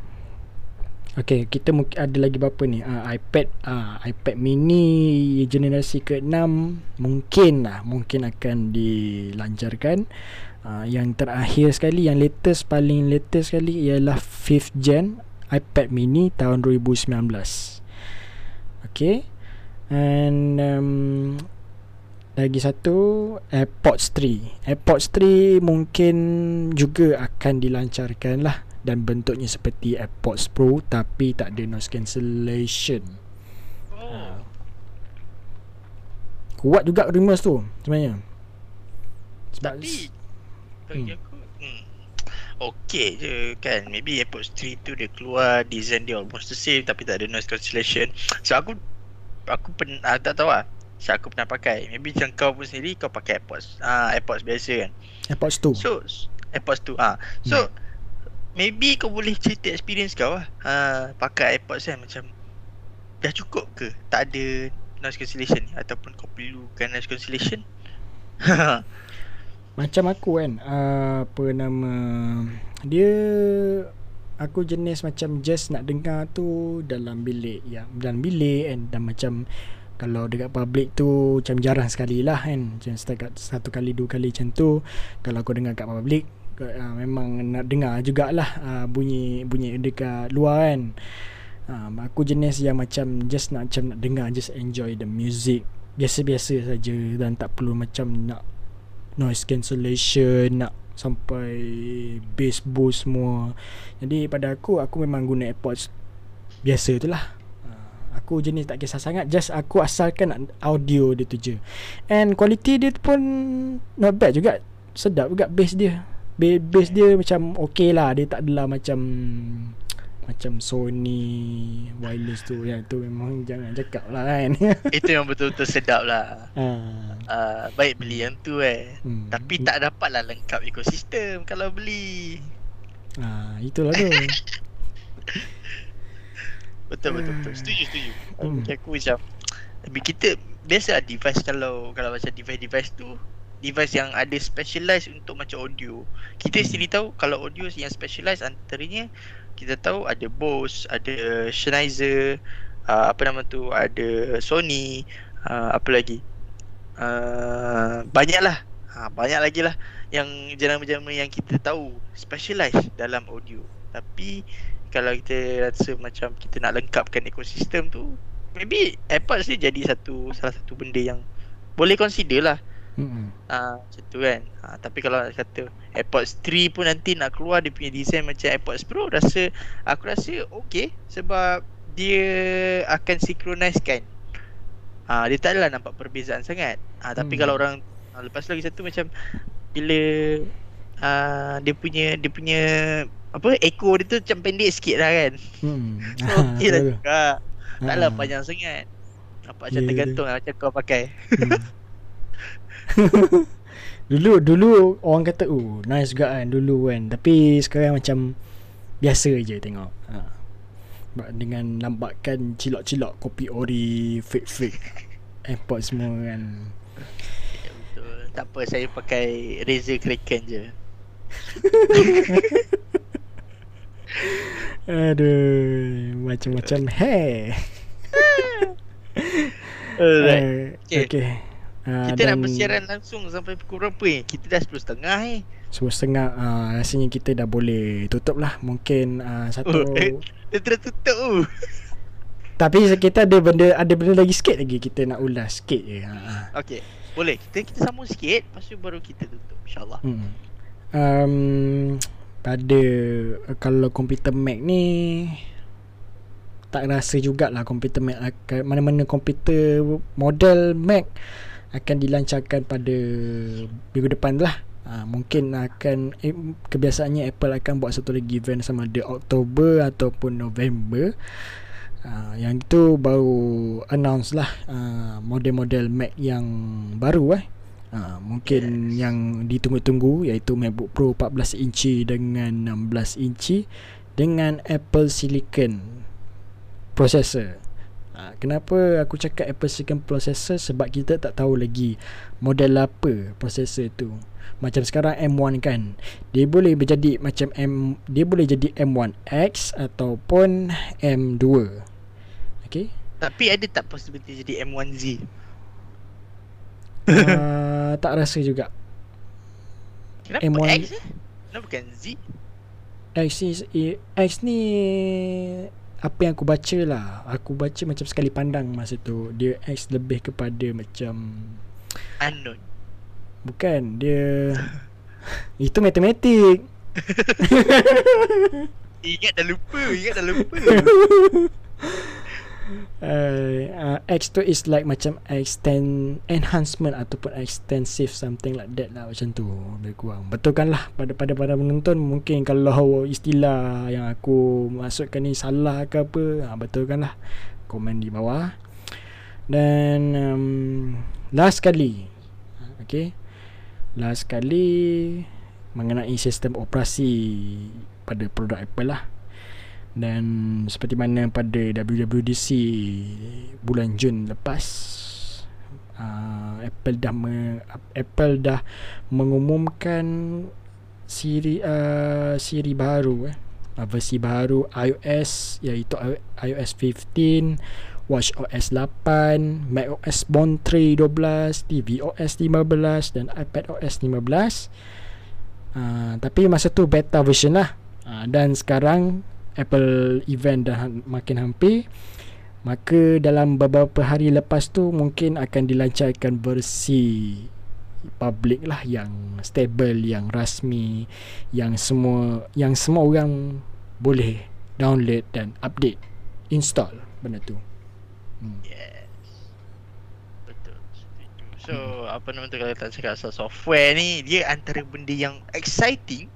Okay, kita mungkin ada lagi berapa ni? Uh, iPad, uh, iPad mini generasi ke-6 mungkin lah, mungkin akan dilancarkan. Uh, yang terakhir sekali Yang latest Paling latest sekali Ialah 5th gen iPad mini Tahun 2019 Okay And um, lagi satu AirPods 3. AirPods 3 mungkin juga akan dilancarkan lah dan bentuknya seperti AirPods Pro tapi tak ada noise cancellation. Oh. Kuat juga rumors tu sebenarnya. Sebab Tapi aku hmm, Okay je kan? Maybe AirPods 3 tu dia keluar Design dia almost the same Tapi tak ada noise cancellation. So aku Aku pernah Tak tahu lah So aku pernah pakai. Maybe macam kau pun sendiri Kau pakai AirPods. Ah AirPods biasa kan? AirPods 2. So AirPods tu ah. So Maybe kau boleh cerita experience kau lah ah, Pakai AirPods kan? Macam Dah cukup ke? Tak ada Noise cancellation ni? Ataupun kau perlukan noise cancellation [LAUGHS] Macam aku kan uh, Apa nama Dia Aku jenis macam Just nak dengar tu Dalam bilik ya, Dalam bilik kan. Dan macam Kalau dekat public tu Macam jarang sekali lah kan. Macam setakat Satu kali dua kali macam tu Kalau aku dengar kat public uh, Memang nak dengar jugalah uh, Bunyi Bunyi dekat luar kan. Uh, Aku jenis yang macam Just nak macam nak dengar Just enjoy the music. Biasa-biasa saja Dan tak perlu macam nak noise cancellation nak sampai bass boost semua. Jadi pada aku aku memang guna airpods biasa tu lah. Ah, aku jenis tak kisah sangat just aku asalkan audio dia tu je. And quality dia tu pun not bad juga sedap juga bass dia. Ba- bass dia macam okay lah dia tak adalah macam macam Sony wireless tu yang tu memang jangan cakap lah kan. [LAUGHS] Itu yang betul-betul sedap lah. Ah, uh, Baik beli yang tu eh. Hmm. Tapi tak dapat lah lengkap ekosistem kalau beli. Ah, itulah tu. [LAUGHS] Betul betul betul. Setuju setuju. Hmm. Bagi aku macam Tapi kita Biasa lah device kalau Kalau macam device-device tu Device yang ada specialized untuk macam audio. Kita Hmm. sendiri tahu Kalau audio yang specialized antaranya Kita tahu ada Bose Ada Sennheiser uh, Apa nama tu Ada Sony uh, Apa lagi? Uh, Banyak lah ha, Banyak lagi lah Yang jenama-jenama yang kita tahu Specialized dalam audio. Tapi kalau kita rasa macam kita nak lengkapkan ekosistem tu maybe AirPods ni jadi satu salah satu benda yang boleh consider lah hmm. ah macam tu kan ah, tapi kalau nak kata AirPods 3 pun nanti nak keluar dia punya design macam AirPods Pro rasa aku rasa okey sebab dia akan synchronizekan ah dia tak adalah nampak perbezaan sangat ah tapi Hmm. kalau orang ah, lepas lagi satu macam bila ah dia punya dia punya apa echo dia tu macam pendek sikit lah kan [LAUGHS] Hmm. So okey lah [LAUGHS] juga Taklah Ah. panjang sangat Nampak macam Ya, tergantung lah Macam kau pakai Hmm. [LAUGHS] [LAUGHS] dulu dulu orang kata oh nice juga kan dulu kan tapi sekarang macam biasa je tengok. Ha. Dengan nampakkan cilok-cilok kopi ori fake-fake [LAUGHS] airport semua kan. Betul Tak apa saya pakai Razer Kraken je [LAUGHS] Aduh, macam-macam hair. Alright Eh, Okay. okay. Ah, Kita nak dan bersiaran langsung Sampai pukul berapa ni Kita dah 10.30 ni Sepuluh setengah uh, Rasanya kita dah boleh tutup lah Mungkin uh, satu Oh, eh. Dia tertutup tu [LAUGHS] Tapi kita ada benda Ada benda lagi sikit lagi Kita nak ulas sikit je ha. Okay Boleh Kita kita sambung sikit Lepas tu baru kita tutup InsyaAllah hmm. um, Pada Kalau komputer Mac ni Tak rasa jugalah Komputer Mac Mana-mana komputer Model Mac Akan dilancarkan pada Minggu depan lah Ha, mungkin akan eh, kebiasaannya Apple akan buat satu lagi event sama ada Oktober ataupun November Uh, yang itu baru announce lah uh, model-model Mac yang baru eh. Uh, mungkin Yes. yang ditunggu-tunggu iaitu MacBook Pro 14 inci dengan 16 inci dengan Apple Silicon processor. Uh, kenapa aku cakap Apple Silicon processor? Sebab kita tak tahu lagi model apa processor tu. Macam sekarang M1 kan Dia boleh menjadi macam M Dia boleh jadi M1X Ataupun M2 Okay Tapi ada tak possibility jadi M1Z uh, [LAUGHS] Tak rasa juga. Kenapa M1 X eh? Kenapa bukan Z? X ni, X ni apa yang aku baca lah. Aku baca macam sekali pandang masa tu. Dia X lebih kepada macam Unknown Bukan Dia [LAUGHS] Itu matematik. [LAUGHS] Ingat dah lupa Ingat dah lupa [LAUGHS] uh, uh, X tu is like macam extend enhancement ataupun extensive something like that lah macam tu lebih kurang. Betulkan lah pada pada para penonton mungkin kalau istilah yang aku masukkan ni salah ke apa ha, betulkan lah. Komen di bawah. Dan um, last kali okay last kali mengenai sistem operasi pada produk Apple lah dan seperti mana pada WWDC bulan Jun lepas uh, Apple dah me, Apple dah mengumumkan siri uh, siri baru eh uh, versi baru iOS iaitu iOS 15 WatchOS 8, macOS Monterey 12, tvOS 15 dan iPadOS 15. Uh, tapi masa tu beta version lah. Uh, dan sekarang Apple event dah makin hampir maka dalam beberapa hari lepas tu mungkin akan dilancarkan versi public lah yang stable yang rasmi yang semua yang semua orang boleh download dan update install benda tu hmm. yes betul so hmm. apa nama tu kalau tak cakap so software ni dia antara benda yang exciting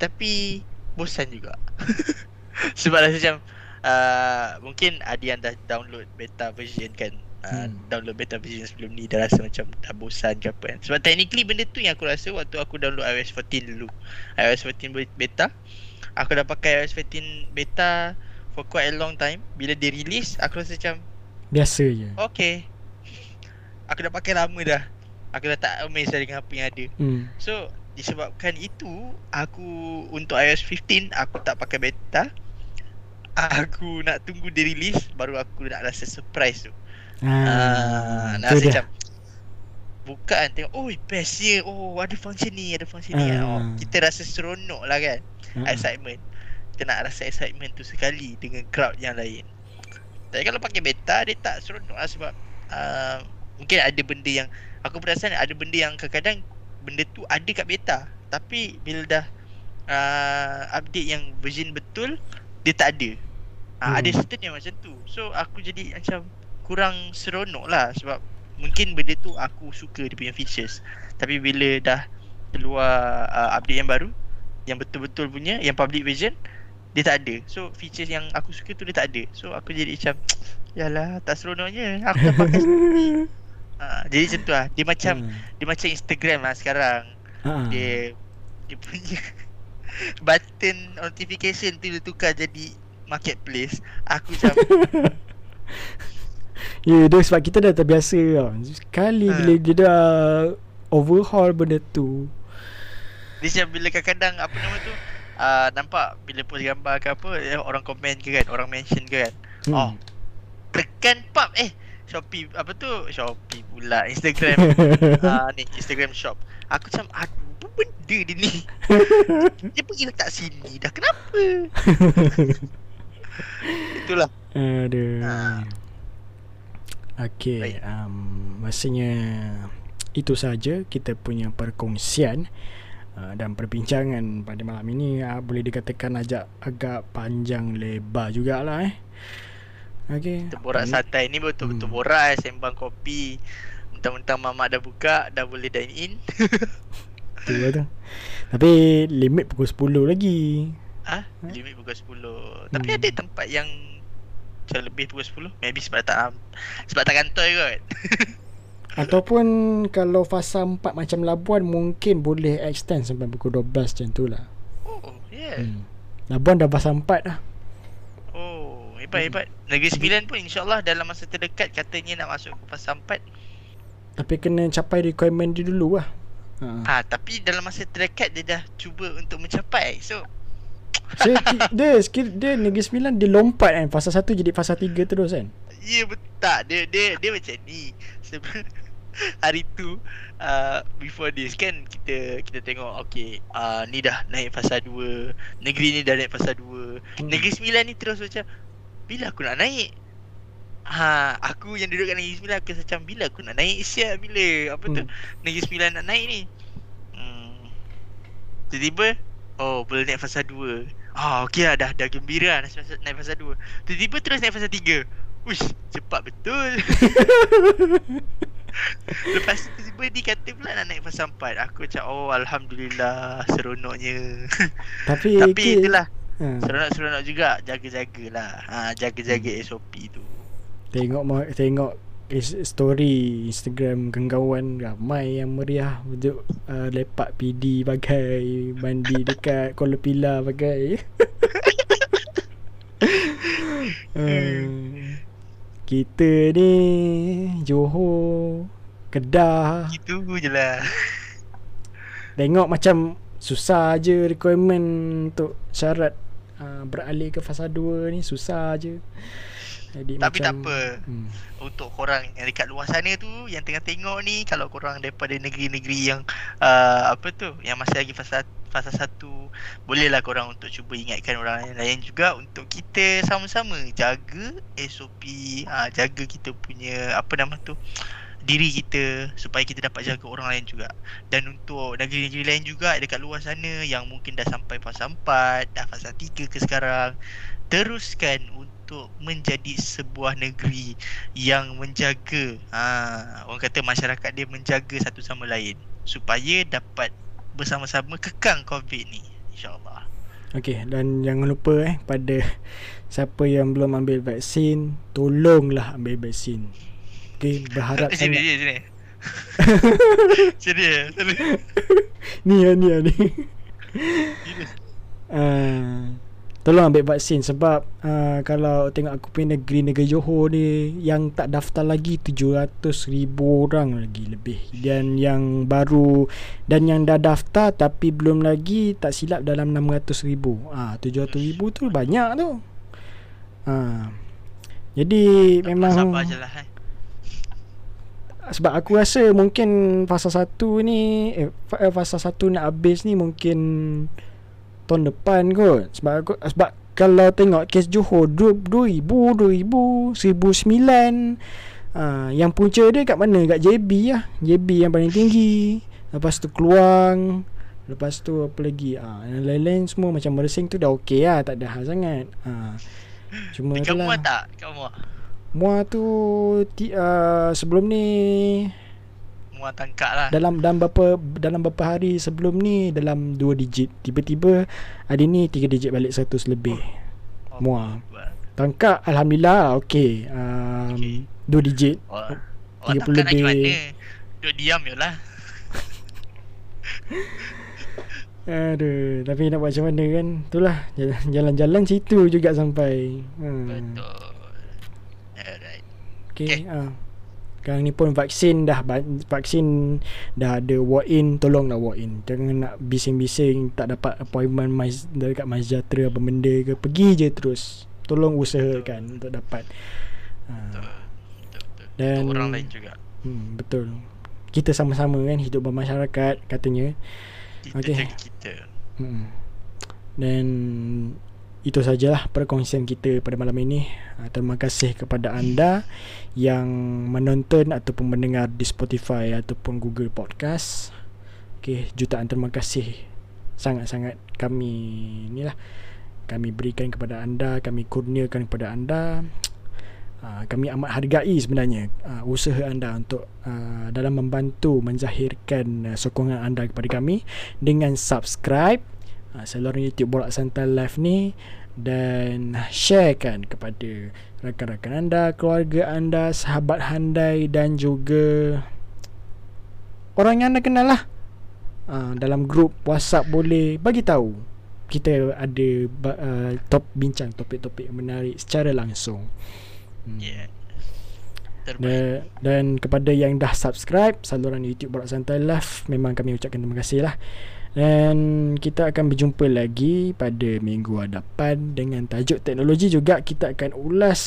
tapi bosan juga [LAUGHS] [LAUGHS] Sebab rasa macam uh, Mungkin ada yang dah download beta version kan. Uh, hmm. Download beta version sebelum ni Dah rasa macam dah bosan ke apa kan. Sebab technically benda tu yang aku rasa Waktu aku download iOS 14 dulu. iOS 14 beta Aku dah pakai iOS 14 beta For quite a long time. Bila dia release Aku rasa macam Biasa je. Okay. Aku dah pakai lama dah. Aku dah tak amazed dengan apa yang ada. Hmm. So Disebabkan itu Aku Untuk iOS 15 Aku tak pakai beta aku nak tunggu dia release baru aku nak rasa surprise tu. Ah, uh, nak rasa macam bukaan tengok oh bestnya oh ada function ni ada function ni. Oh, kita rasa seronok lah kan uh. excitement. Kita nak rasa excitement tu sekali dengan crowd yang lain. Tapi kalau pakai beta dia tak seronok lah sebab uh, mungkin ada benda yang aku perasan ada benda yang kadang-kadang benda tu ada kat beta. Tapi bila dah uh, update yang version betul dia tak ada Ah, hmm. Ada certain yang macam tu. So aku jadi macam Kurang seronok lah Sebab Mungkin benda tu aku suka dia punya features. Tapi bila dah Keluar uh, update yang baru Yang betul-betul punya Yang public version Dia tak ada. So features yang aku suka tu dia tak ada. So aku jadi macam [TSK] Yalah tak seronoknya. Aku tak pakai uh, [LAUGHS] Jadi macam tu lah. Dia macam hmm. Dia macam Instagram lah sekarang. Uh. Dia Dia punya [LAUGHS] Button notification tu dia tukar jadi marketplace Aku macam [LAUGHS] Ya yeah, sebab kita dah terbiasa tau. Sekali uh. bila dia dah Overhaul benda tu. Dia macam bila kadang-kadang Apa nama tu uh, Nampak bila post gambar ke apa eh, Orang komen ke kan Orang mention ke kan. Hmm. Oh Tekan pub eh Shopee Apa tu Shopee pula Instagram. Uh, [LAUGHS] Ni Instagram shop. Aku macam Aduh apa benda dia ni? [LAUGHS] Dia pergi letak sini Dah kenapa Itulah. Aduh. Ha. Okey, um maksudnya itu saja kita punya perkongsian uh, dan perbincangan pada malam ini uh, boleh dikatakan ajak agak panjang lebar jugalah eh. Okey. Kita borak santai ni betul-betul hmm. borak sembang kopi. Mentang-mentang mamak dah buka dah boleh dine in. Betul tu. Tapi limit pukul 10 lagi. Ah, ha? limit pukul 10. Tapi hmm. ada tempat yang macam lebih pukul 10. Maybe sebab tak sebab tak kantor kot. [LAUGHS] Ataupun kalau fasa 4 macam Labuan mungkin boleh extend sampai pukul 12 macam tu lah. Oh, yeah. Hmm. Labuan dah fasa 4 dah. Oh, hebat hmm. hebat. Negeri Sembilan pun insyaAllah dalam masa terdekat katanya nak masuk ke fasa 4. Tapi kena capai requirement dia dulu lah. Ha. ha, tapi dalam masa terdekat dia dah cuba untuk mencapai. So, So, dia skill dia Negeri Sembilan dia lompat kan fasa 1 jadi fasa 3 terus kan. Ya yeah, betul. Dia dia dia macam ni. Sebab [LAUGHS] hari tu uh, before this kan kita kita tengok okey uh, ni dah naik fasa 2. Negeri ni dah naik fasa 2. Hmm. Negeri Sembilan ni terus macam Bila aku nak naik Ha, aku yang duduk kat Negeri Sembilan aku macam bila aku nak naik siap bila apa tu Hmm. Negeri Sembilan nak naik ni. Hmm. Tiba-tiba oh boleh naik fasa 2. Ah okey lah dah dah gembira lah naik fasa, naik fasa 2. Tiba-tiba terus naik fasa 3. Uish, cepat betul. [LAUGHS] Lepas tu tiba-tiba dia kata pula nak naik fasa 4. Aku macam oh alhamdulillah seronoknya. [LAUGHS] Tapi Tapi ke- itulah ha, seronok-seronok juga jaga-jagalah. Ha jaga-jaga SOP tu. Tengok tengok story Instagram kawan ramai yang meriah duduk uh, lepak PD bagai mandi [LAUGHS] dekat Kuala Pilah bagai. uh, [LAUGHS] kita ni Johor Kedah Gitu je lah. Tengok macam susah je requirement untuk syarat uh, beralih ke fasa 2 ni susah je. Jadi Tapi tak macam, apa. Hmm. untuk korang yang dekat luar sana tu yang tengah tengok ni kalau korang daripada negeri-negeri yang uh, apa tu yang masih lagi fasa fasa satu bolehlah korang untuk cuba ingatkan orang lain, lain juga untuk kita sama-sama jaga SOP uh, jaga kita punya apa nama tu diri kita supaya kita dapat jaga orang lain juga dan untuk negeri-negeri lain juga dekat luar sana yang mungkin dah sampai fasa 4 dah fasa 3 ke sekarang teruskan untuk menjadi sebuah negeri yang menjaga ha, orang kata masyarakat dia menjaga satu sama lain supaya dapat bersama-sama kekang COVID ni insyaallah. Okey dan jangan lupa eh pada siapa yang belum ambil vaksin tolonglah ambil vaksin. Okey berharap sini sangat. sini sini. sini sini. Ni ya ni ya ni. Uh, tolong ambil vaksin sebab uh, kalau tengok aku punya negeri negeri Johor ni yang tak daftar lagi 700 ribu orang lagi lebih. Dan yang baru dan yang dah daftar tapi belum lagi tak silap dalam 600 ribu. Ah 700 ribu tu banyak tu. Ah jadi memang sabar je lah eh. sebab aku rasa mungkin fasa 1 ni eh, eh, fasa 1 nak habis ni mungkin tahun depan kot. Sebab aku sebab kalau tengok kes Johor 2000 2000 1009 ah yang punca dia kat mana? Kat JB lah. JB yang paling tinggi. Lepas tu Keluang lepas tu apa lagi? Ah yang lain-lain semua macam Mersing tu dah okey lah. Tak ada hal sangat. Ah cuma Dekat itulah muat tak? Kat muat. Muar tu ti, uh, sebelum ni Muat tangkap lah. dalam dalam berapa dalam berapa hari sebelum ni dalam 2 digit tiba-tiba hari ni 3 digit balik 100 lebih Oh, muat. tangkap alhamdulillah okey um, Okey. 2 digit Oh, oh 30 takkan nak lebih. gimana? Duduk diam je lah. aduh tapi nak buat macam mana kan itulah jalan- jalan-jalan situ juga sampai hmm. Betul. Alright. okey Okey. ah sekarang ni pun vaksin dah vaksin dah ada walk in tolonglah walk in jangan nak bising-bising tak dapat appointment mas, dekat Mazdatra apa benda ke pergi je terus tolong usahakan untuk dapat Betul. ha, Betul, betul. Dan- Untuk orang lain juga. hmm, betul kita sama-sama kan hidup bermasyarakat katanya Kita Okey. jaga kita. hmm. dan itu sajalah perkongsian kita pada malam ini. Ah, terima kasih kepada anda yang menonton ataupun mendengar di Spotify ataupun Google Podcast. Okey, jutaan terima kasih sangat-sangat kami inilah. Kami berikan kepada anda, kami kurniakan kepada anda. Uh, kami amat hargai sebenarnya uh, usaha anda untuk dalam membantu menzahirkan sokongan anda kepada kami dengan subscribe uh, saluran YouTube Borak Santai Live ni dan sharekan kepada rakan-rakan anda, keluarga anda, sahabat handai dan juga orang yang anda kenal lah. Uh, dalam grup WhatsApp boleh bagi tahu kita ada uh, top bincang topik-topik yang menarik secara langsung. Hmm. Yeah. Dan, dan kepada yang dah subscribe saluran YouTube Borak Santai Live memang kami ucapkan terima kasih lah. Dan kita akan berjumpa lagi pada minggu hadapan dengan tajuk teknologi juga. Kita akan ulas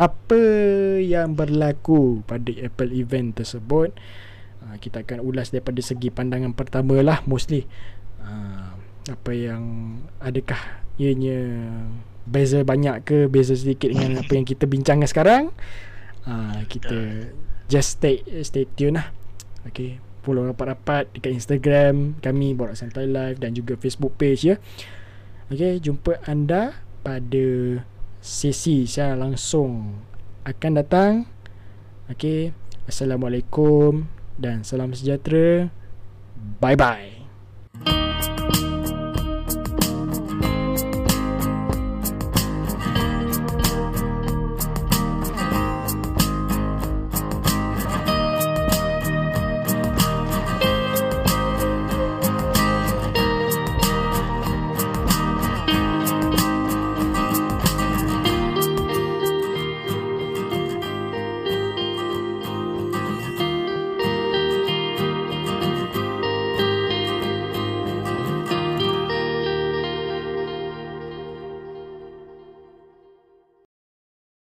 apa yang berlaku pada Apple event tersebut. Uh, kita akan ulas daripada segi pandangan pertama lah mostly. Uh, apa yang adakah ianya beza banyak ke beza sedikit dengan apa yang kita bincangkan sekarang? Uh, kita just stay stay tune lah. Okay follow rapat-rapat dekat Instagram kami Borak Santai Live dan juga Facebook page ya. Okay, jumpa anda pada sesi secara langsung akan datang. Okay, Assalamualaikum dan salam sejahtera. Bye bye.